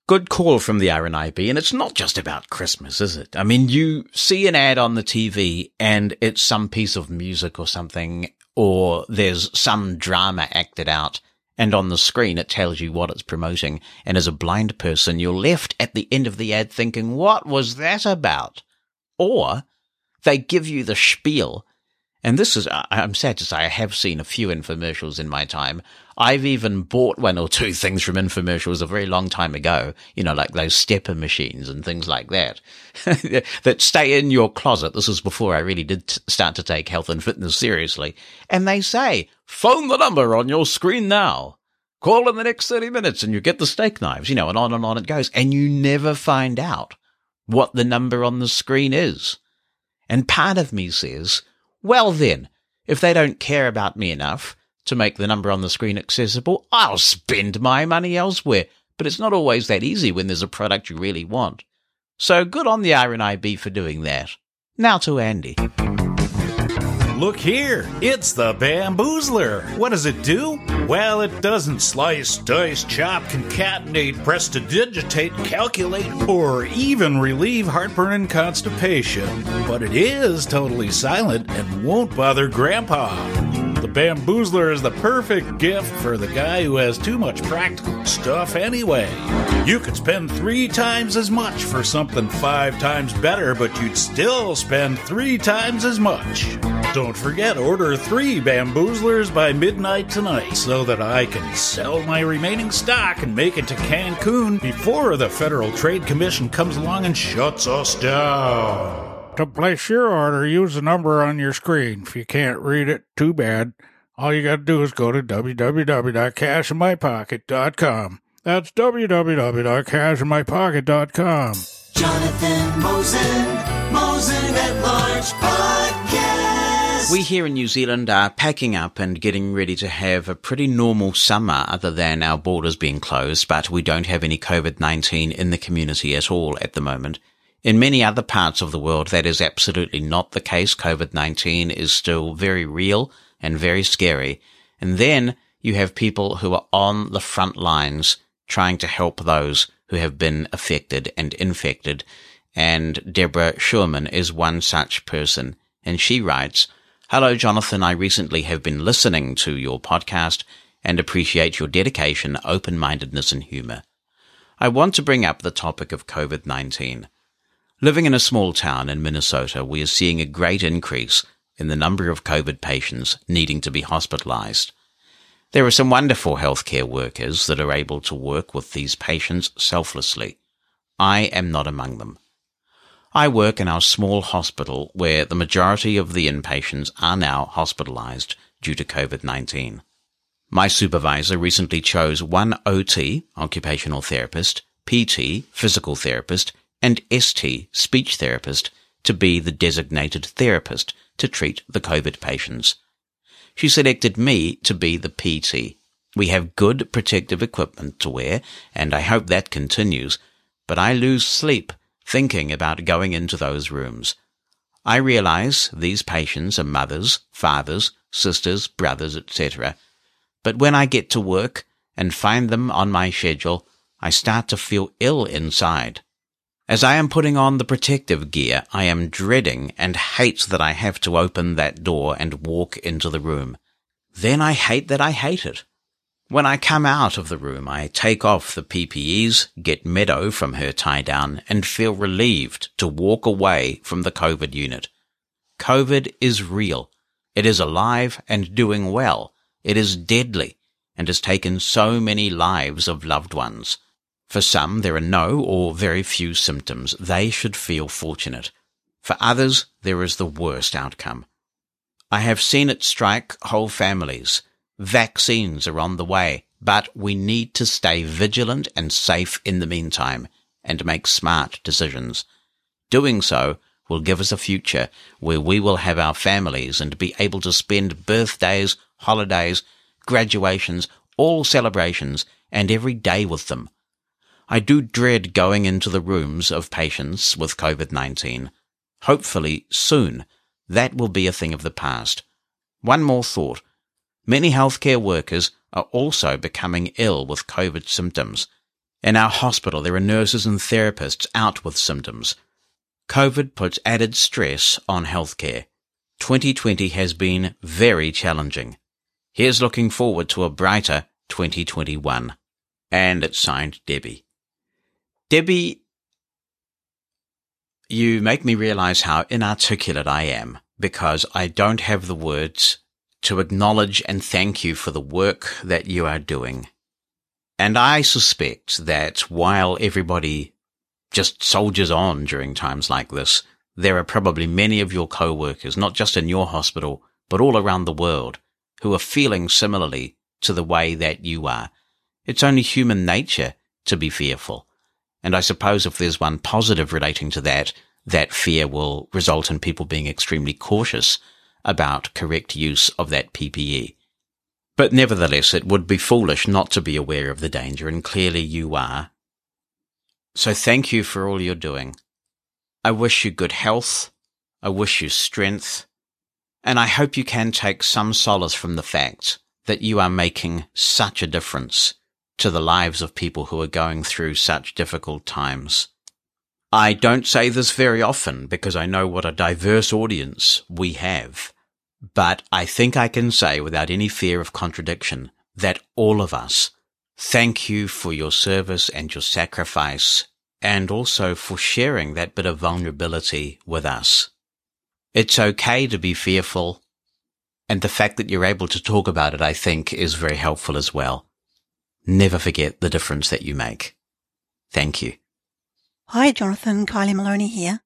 Good call from the RNIB, and it's not just about Christmas, is it? I mean, you see an ad on the TV and it's some piece of music or something, or there's some drama acted out and on the screen it tells you what it's promoting. And as a blind person, you're left at the end of the ad thinking, what was that about? Or they give you the spiel. And this is, I'm sad to say, I have seen a few infomercials in my time. I've even bought one or two things from infomercials a very long time ago, you know, like those stepper machines and things like that, that stay in your closet. This was before I really did start to take health and fitness seriously. And they say, phone the number on your screen now. Call in the next 30 minutes and you get the steak knives, you know, and on and on it goes. And you never find out what the number on the screen is. And part of me says, well then, if they don't care about me enough to make the number on the screen accessible, I'll spend my money elsewhere. But it's not always that easy when there's a product you really want. So good on the RNIB for doing that. Now to Andy. Look here, it's the Bamboozler. What does it do? Well, it doesn't slice, dice, chop, concatenate, prestidigitate, calculate, or even relieve heartburn and constipation. But it is totally silent and won't bother Grandpa. Bamboozler is the perfect gift for the guy who has too much practical stuff anyway. You could spend three times as much for something five times better, but you'd still spend three times as much. Don't forget, order three Bamboozlers by midnight tonight so that I can sell my remaining stock and make it to Cancun before the Federal Trade Commission comes along and shuts us down. To place your order, use the number on your screen. If you can't read it, too bad. All you gotta do is go to www.cashinmypocket.com. That's www.cashinmypocket.com. Jonathan Mosen, Mosen at Large Podcast. We here in New Zealand are packing up and getting ready to have a pretty normal summer other than our borders being closed, but we don't have any COVID-19 in the community at all at the moment. In many other parts of the world, that is absolutely not the case. COVID-19 is still very real and very scary. And then you have people who are on the front lines trying to help those who have been affected and infected. And Deborah Schurman is one such person. And she writes, Hello, Jonathan. I recently have been listening to your podcast and appreciate your dedication, open-mindedness and humor. I want to bring up the topic of COVID-19. Living in a small town in Minnesota, we are seeing a great increase in the number of COVID patients needing to be hospitalized. There are some wonderful healthcare workers that are able to work with these patients selflessly. I am not among them. I work in our small hospital where the majority of the inpatients are now hospitalized due to COVID-19. My supervisor recently chose one OT, occupational therapist, PT, physical therapist, and ST, speech therapist, to be the designated therapist to treat the COVID patients. She selected me to be the PT. We have good protective equipment to wear, and I hope that continues, but I lose sleep thinking about going into those rooms. I realize these patients are mothers, fathers, sisters, brothers, etc. But when I get to work and find them on my schedule, I start to feel ill inside. As I am putting on the protective gear, I am dreading and hate that I have to open that door and walk into the room. Then I hate that I hate it. When I come out of the room, I take off the PPEs, get Meadow from her tie down, and feel relieved to walk away from the COVID unit. COVID is real. It is alive and doing well. It is deadly and has taken so many lives of loved ones. For some, there are no or very few symptoms. They should feel fortunate. For others, there is the worst outcome. I have seen it strike whole families. Vaccines are on the way, but we need to stay vigilant and safe in the meantime and make smart decisions. Doing so will give us a future where we will have our families and be able to spend birthdays, holidays, graduations, all celebrations, and every day with them. I do dread going into the rooms of patients with COVID-19. Hopefully soon that will be a thing of the past. One more thought. Many healthcare workers are also becoming ill with COVID symptoms. In our hospital, there are nurses and therapists out with symptoms. COVID puts added stress on healthcare. 2020 has been very challenging. Here's looking forward to a brighter 2021. And it's signed Debbie. Debbie, you make me realize how inarticulate I am because I don't have the words to acknowledge and thank you for the work that you are doing. And I suspect that while everybody just soldiers on during times like this, there are probably many of your co-workers, not just in your hospital, but all around the world, who are feeling similarly to the way that you are. It's only human nature to be fearful. And I suppose if there's one positive relating to that, that fear will result in people being extremely cautious about correct use of that PPE. But nevertheless, it would be foolish not to be aware of the danger, and clearly you are. So thank you for all you're doing. I wish you good health. I wish you strength. And I hope you can take some solace from the fact that you are making such a difference to the lives of people who are going through such difficult times. I don't say this very often because I know what a diverse audience we have, but I think I can say without any fear of contradiction that all of us thank you for your service and your sacrifice and also for sharing that bit of vulnerability with us. It's okay to be fearful. And the fact that you're able to talk about it, I think, is very helpful as well. Never forget the difference that you make. Thank you. Hi, Jonathan. Kylie Maloney here.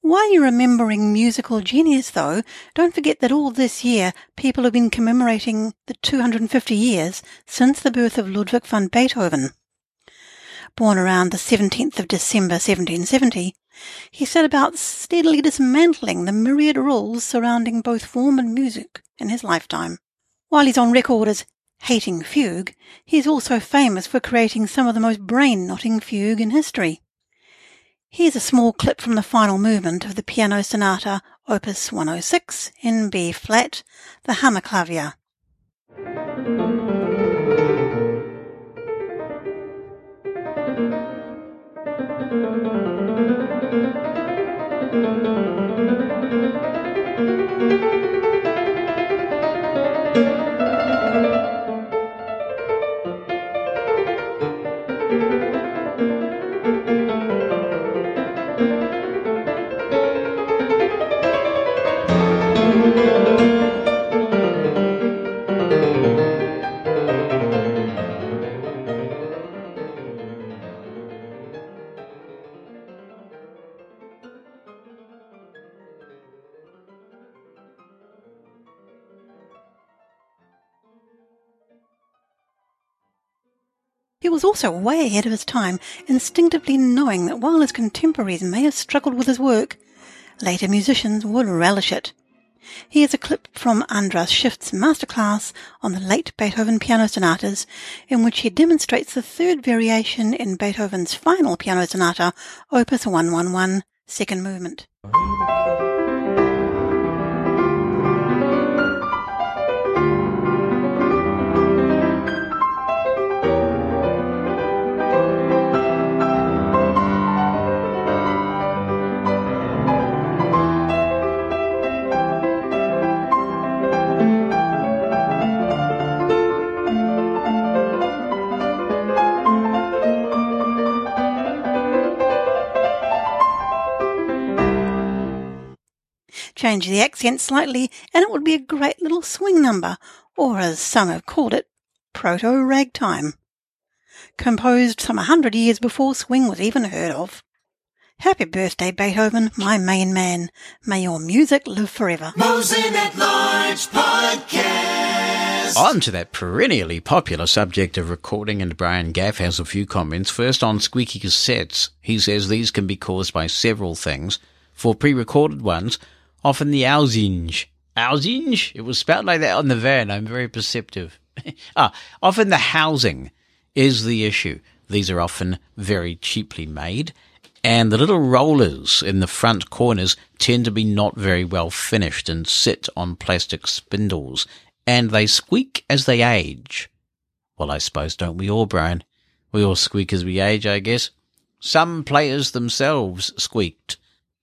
While you're remembering musical genius, though, don't forget that all this year people have been commemorating the 250 years since the birth of Ludwig van Beethoven. Born around the 17th of December 1770, he set about steadily dismantling the myriad rules surrounding both form and music in his lifetime. While he's on record as hating fugue, he is also famous for creating some of the most brain-knotting fugue in history. Here's a small clip from the final movement of the Piano Sonata Opus 106 in B flat, the Hammerklavier. Was also way ahead of his time, instinctively knowing that while his contemporaries may have struggled with his work, later musicians would relish it. Here's a clip from Andras Schiff's masterclass on the late Beethoven piano sonatas, in which he demonstrates the third variation in Beethoven's final piano sonata, Opus 111, second movement. Change the accent slightly, and it would be a great little swing number, or as some have called it, proto ragtime. Composed some a hundred years before swing was even heard of. Happy birthday, Beethoven, my main man. May your music live forever. Mosen at Large Podcast. On to that perennially popular subject of recording, and Brian Gaff has a few comments. First on squeaky cassettes. He says these can be caused by several things. For pre-recorded ones, often the Ausinge. Ausinge? It was spelled like that on the van. I'm very perceptive. ah, often the housing is the issue. These are often very cheaply made, and the little rollers in the front corners tend to be not very well finished and sit on plastic spindles, and they squeak as they age. Well, I suppose don't we all, Brian? We all squeak as we age, I guess. Some players themselves squeaked.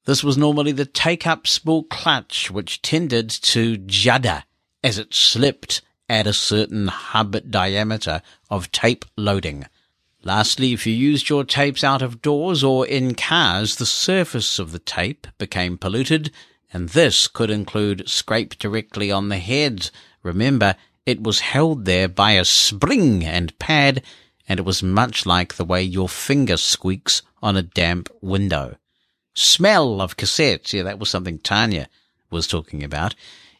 This was normally the take-up spool clutch, which tended to judder as it slipped at a certain hub diameter of tape loading. Lastly, if you used your tapes out of doors or in cars, the surface of the tape became polluted, and this could include scrape directly on the head. Remember, it was held there by a spring and pad, and it was much like the way your finger squeaks on a damp window. Smell of cassettes. Yeah, that was something Tanya was talking about.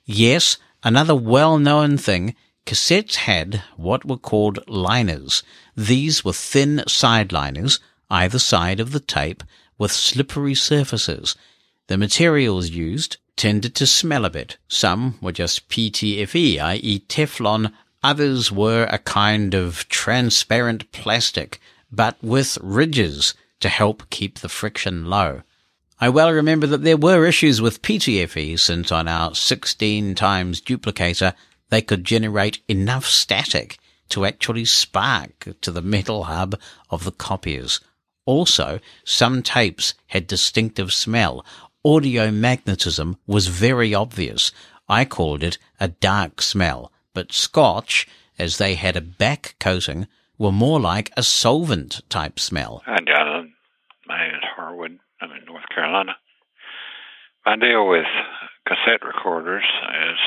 Yes, another well-known thing, cassettes had what were called liners. These were thin side liners, either side of the tape, with slippery surfaces. The materials used tended to smell a bit. Some were just PTFE, i.e. Teflon. Others were a kind of transparent plastic, but with ridges to help keep the friction low. I well remember that there were issues with PTFE since on our 16 times duplicator they could generate enough static to actually spark to the metal hub of the copiers. Also, some tapes had distinctive smell. Audio magnetism was very obvious. I called it a dark smell, but Scotch, as they had a back coating, were more like a solvent type smell. My name is Harwood. I'm in North Carolina. My deal with cassette recorders is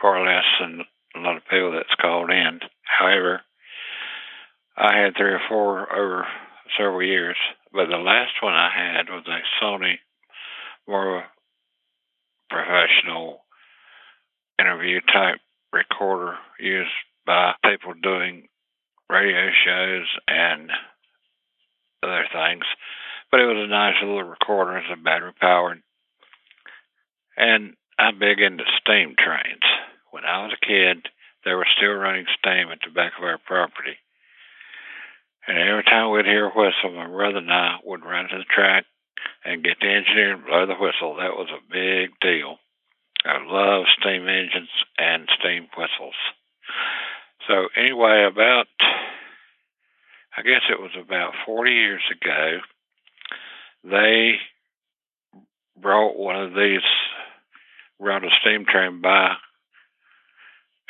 far less than a lot of people that's called in. However, I had three or four over several years, but the last one I had was a Sony, more professional interview type recorder used by people doing radio shows and other things. But it was a nice little recorder. It's a battery powered. And I'm big into steam trains. When I was a kid, they were still running steam at the back of our property. And every time we'd hear a whistle, my brother and I would run to the track and get the engineer and blow the whistle. That was a big deal. I love steam engines and steam whistles. So anyway, about I guess it was about 40 years ago, they brought one of these, brought a steam train by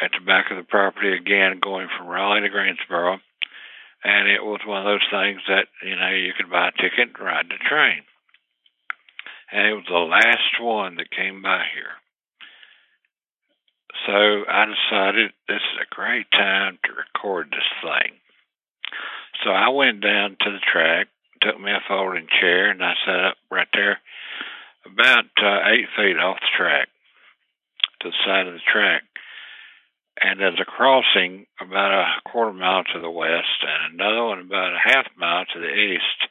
at the back of the property again, going from Raleigh to Greensboro. And it was one of those things that, you know, you could buy a ticket and ride the train. And it was the last one that came by here. So I decided this is a great time to record this thing. So I went down to the track, took me a folding chair, and I sat up right there, about uh, eight feet off the track, to the side of the track. And there's a crossing about a quarter mile to the west, and another one about a half mile to the east.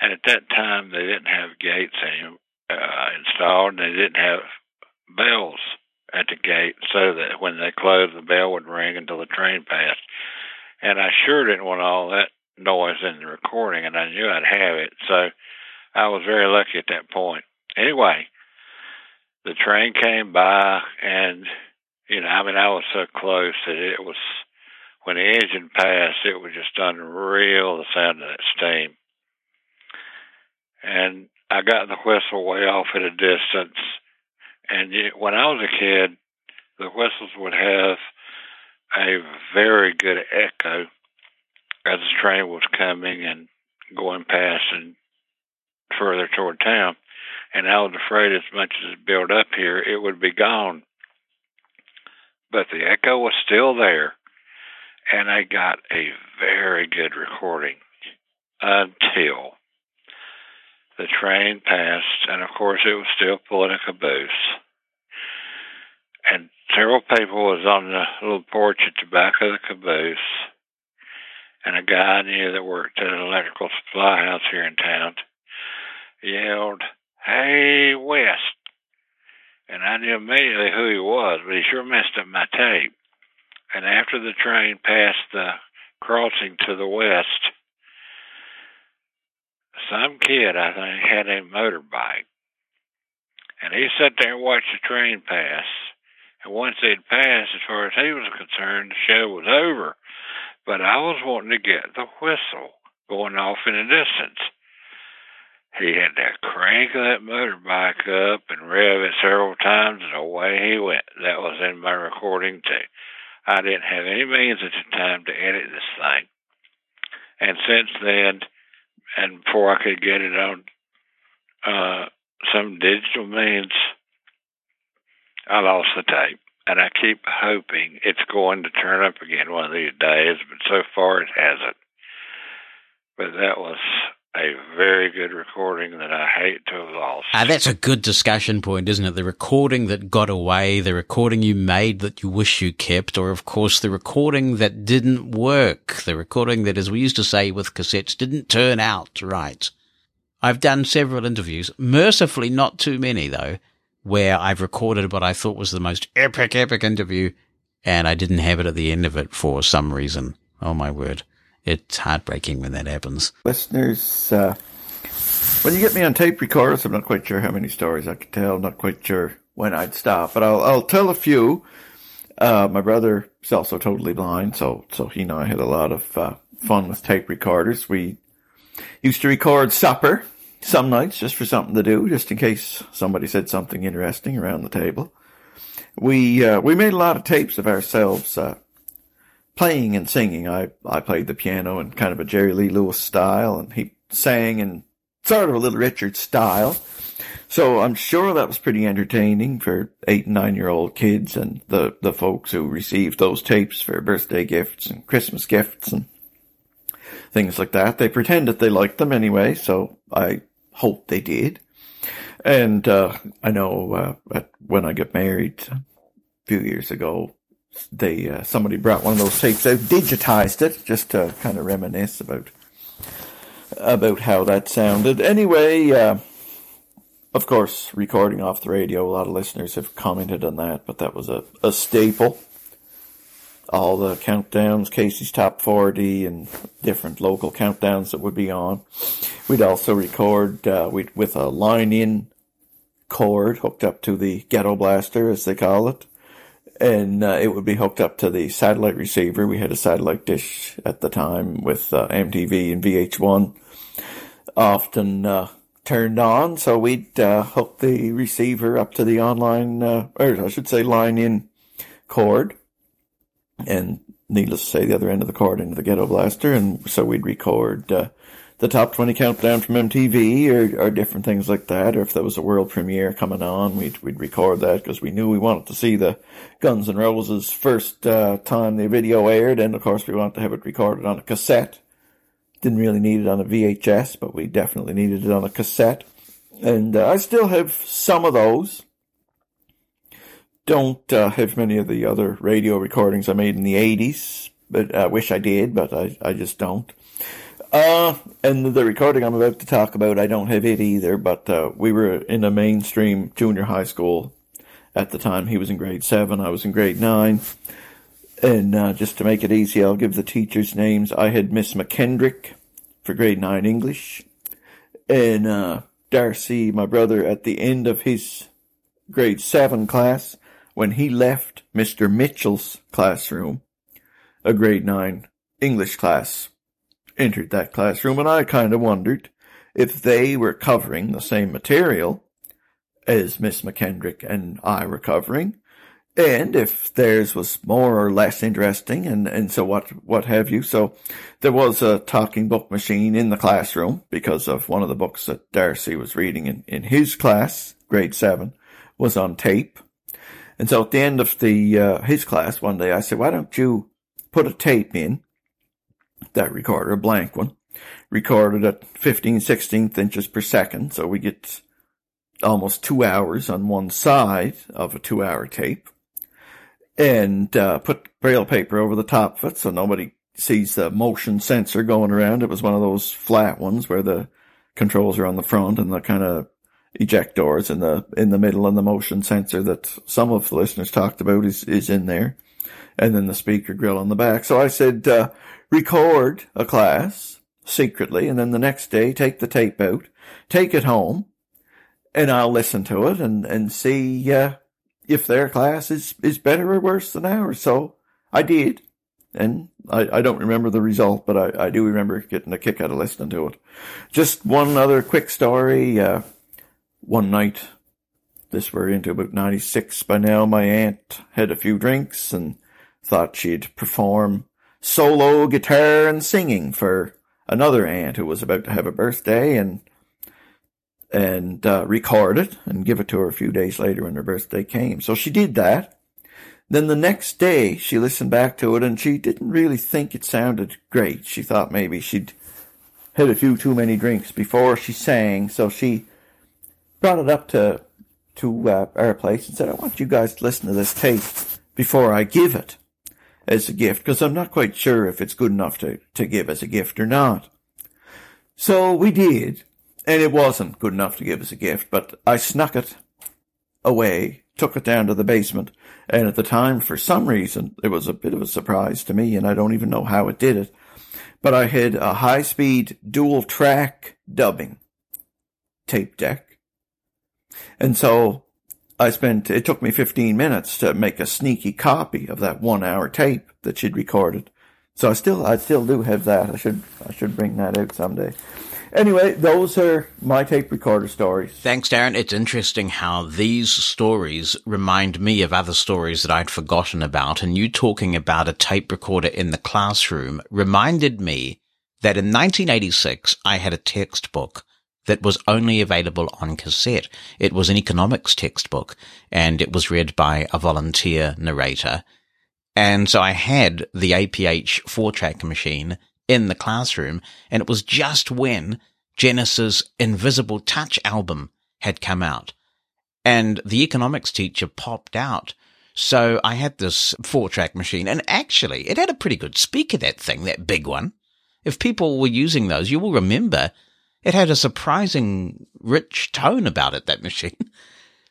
And at that time, they didn't have gates any, uh, installed, and they didn't have bells at the gate, so that when they closed, the bell would ring until the train passed. And I sure didn't want all that noise in the recording, and I knew I'd have it. So I was very lucky at that point. Anyway, the train came by, and you know, I mean, I was so close that it was when the engine passed, it was just unreal the sound of that steam. And I got the whistle way off at a distance, and when I was a kid, the whistles would have a very good echo as the train was coming and going past and further toward town. And I was afraid as much as it built up here, it would be gone. But the echo was still there. And I got a very good recording until the train passed. And of course, it was still pulling a caboose. And several people was on the little porch at the back of the caboose, and a guy I knew that worked at an electrical supply house here in town yelled, "Hey, West!" And I knew immediately who he was, but he sure messed up my tape. And after the train passed the crossing to the west, some kid, I think, had a motorbike. And he sat there and watched the train pass. And once they'd passed, as far as he was concerned, the show was over. But I was wanting to get the whistle going off in the distance. He had to crank that motorbike up and rev it several times, and away he went. That was in my recording too. I didn't have any means at the time to edit this thing. And since then, and before I could get it on uh, some digital means, I lost the tape. And I keep hoping it's going to turn up again one of these days, but so far it hasn't. But that was a very good recording that I hate to have lost. Ah, that's a good discussion point, isn't it? The recording that got away, the recording you made that you wish you kept, or of course the recording that didn't work, the recording that, as we used to say with cassettes, didn't turn out right. I've done several interviews, mercifully not too many though, where I've recorded what I thought was the most epic, epic interview and I didn't have it at the end of it for some reason. Oh my word. It's heartbreaking when that happens. Listeners, uh, when you get me on tape recorders, I'm not quite sure how many stories I could tell, I'm not quite sure when I'd stop, but I'll, I'll tell a few. Uh, my brother is also totally blind, so, so he and I had a lot of, uh, fun with tape recorders. We used to record supper some nights just for something to do, just in case somebody said something interesting around the table. We, uh, we made a lot of tapes of ourselves, uh, playing and singing. I, I played the piano in kind of a Jerry Lee Lewis style and he sang in sort of a Little Richard style. So I'm sure that was pretty entertaining for eight and nine year old kids and the, the folks who received those tapes for birthday gifts and Christmas gifts and things like that. They pretended they liked them anyway, so I hope they did. And, uh, I know, uh, when I got married a few years ago, they, uh, somebody brought one of those tapes They digitized it, just to kind of reminisce about, about how that sounded. Anyway, uh, of course, recording off the radio, a lot of listeners have commented on that, but that was a, a staple. All the countdowns, Casey's Top 40 and different local countdowns that would be on. We'd also record, uh, we'd, with a line in cord hooked up to the ghetto blaster, as they call it. And, uh, it would be hooked up to the satellite receiver. We had a satellite dish at the time with, uh, MTV and VH1 often, uh, turned on. So we'd uh, hook the receiver up to the online, uh, or I should say line in cord. And needless to say, the other end of the cord into the ghetto blaster. And so we'd record, uh, the top 20 countdown from MTV or, or different things like that. Or if there was a world premiere coming on, we'd, we'd record that because we knew we wanted to see the Guns N' Roses first, uh, time the video aired. And of course we wanted to have it recorded on a cassette didn't really need it on a VHS, but we definitely needed it on a cassette. And uh, I still have some of those. Don't uh, have many of the other radio recordings I made in the 80s, but I wish I did, but I, I just don't. Uh, and the recording I'm about to talk about, I don't have it either, but uh, we were in a mainstream junior high school at the time. He was in grade 7, I was in grade 9 and uh, just to make it easy, I'll give the teachers' names. I had Miss McKendrick for grade 9 English, and uh, Darcy, my brother, at the end of his grade 7 class, when he left Mr. Mitchell's classroom, a grade 9 English class entered that classroom, and I kind of wondered if they were covering the same material as Miss McKendrick and I were covering, and if theirs was more or less interesting and, and so what, what have you. So there was a talking book machine in the classroom because of one of the books that Darcy was reading in, in his class, grade seven, was on tape. And so at the end of the, uh, his class one day, I said, why don't you put a tape in that recorder, a blank one, recorded at 15 16th inches per second. So we get almost two hours on one side of a two hour tape and uh, put braille paper over the top of it so nobody sees the motion sensor going around. It was one of those flat ones where the controls are on the front and the kind of eject doors in the in the middle and the motion sensor that some of the listeners talked about is is in there and then the speaker grill on the back so i said uh, record a class secretly and then the next day take the tape out take it home and i'll listen to it and and see uh, if their class is, is better or worse than ours. So I did. And I, I don't remember the result, but I, I do remember getting a kick out of listening to it. Just one other quick story. Uh, one night, this we're into about 96 by now, my aunt had a few drinks and thought she'd perform solo guitar and singing for another aunt who was about to have a birthday and and uh, record it and give it to her a few days later when her birthday came. So she did that. Then the next day she listened back to it and she didn't really think it sounded great. She thought maybe she'd had a few too many drinks before she sang. So she brought it up to to uh, our place and said, "I want you guys to listen to this tape before I give it as a gift because I'm not quite sure if it's good enough to to give as a gift or not." So we did, and it wasn't good enough to give as a gift, but I snuck it away, took it down to the basement, and at the time, for some reason, it was a bit of a surprise to me, and I don't even know how it did it, but I had a high speed dual track dubbing tape deck. And so I spent, it took me 15 minutes to make a sneaky copy of that one hour tape that she'd recorded. So I still, I still do have that. I should, I should bring that out someday. Anyway, those are my tape recorder stories. Thanks, Darren. It's interesting how these stories remind me of other stories that I'd forgotten about. And you talking about a tape recorder in the classroom reminded me that in 1986, I had a textbook that was only available on cassette. It was an economics textbook and it was read by a volunteer narrator. And so I had the APH four track machine in the classroom. And it was just when Genesis Invisible Touch album had come out and the economics teacher popped out. So I had this four track machine and actually it had a pretty good speaker, that thing, that big one. If people were using those, you will remember it had a surprising rich tone about it, that machine.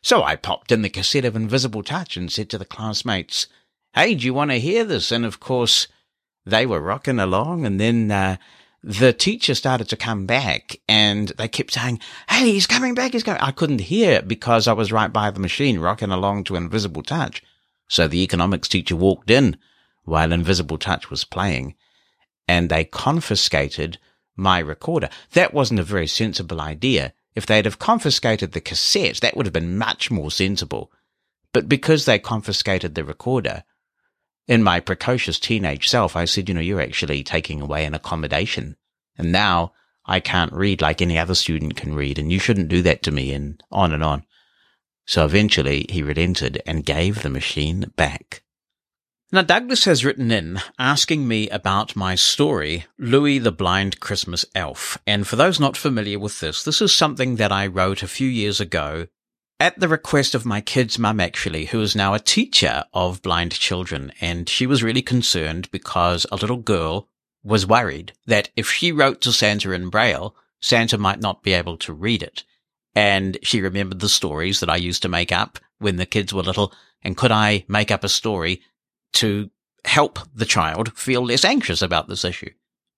So I popped in the cassette of Invisible Touch and said to the classmates, Hey, do you want to hear this? And of course, they were rocking along and then, uh, the teacher started to come back and they kept saying, Hey, he's coming back. He's coming. I couldn't hear it because I was right by the machine rocking along to Invisible Touch. So the economics teacher walked in while Invisible Touch was playing and they confiscated my recorder. That wasn't a very sensible idea. If they'd have confiscated the cassette, that would have been much more sensible. But because they confiscated the recorder, in my precocious teenage self, I said, you know, you're actually taking away an accommodation. And now I can't read like any other student can read, and you shouldn't do that to me, and on and on. So eventually he relented and gave the machine back. Now, Douglas has written in asking me about my story, Louis the Blind Christmas Elf. And for those not familiar with this, this is something that I wrote a few years ago at the request of my kid's mum, actually, who is now a teacher of blind children. And she was really concerned because a little girl was worried that if she wrote to Santa in Braille, Santa might not be able to read it. And she remembered the stories that I used to make up when the kids were little. And could I make up a story to help the child feel less anxious about this issue?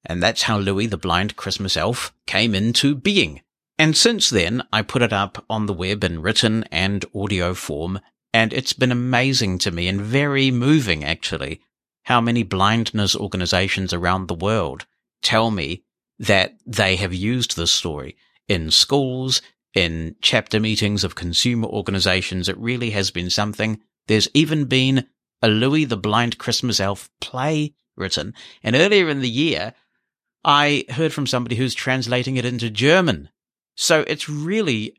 And that's how Louis the Blind Christmas Elf came into being. And since then, I put it up on the web in written and audio form, and it's been amazing to me and very moving actually how many blindness organizations around the world tell me that they have used this story in schools, in chapter meetings of consumer organizations. It really has been something. There's even been a Louis the Blind Christmas Elf play written. And earlier in the year, I heard from somebody who's translating it into German so it's really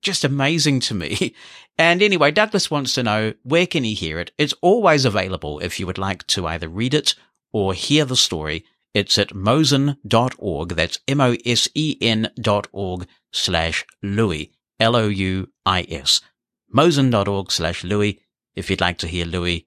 just amazing to me. And anyway, Douglas wants to know where can he hear it? It's always available if you would like to either read it or hear the story. It's at mosen.org. That's M-O-S-E-N dot org slash Louis, L-O-U-I-S. Mosen.org slash Louis if you'd like to hear Louis,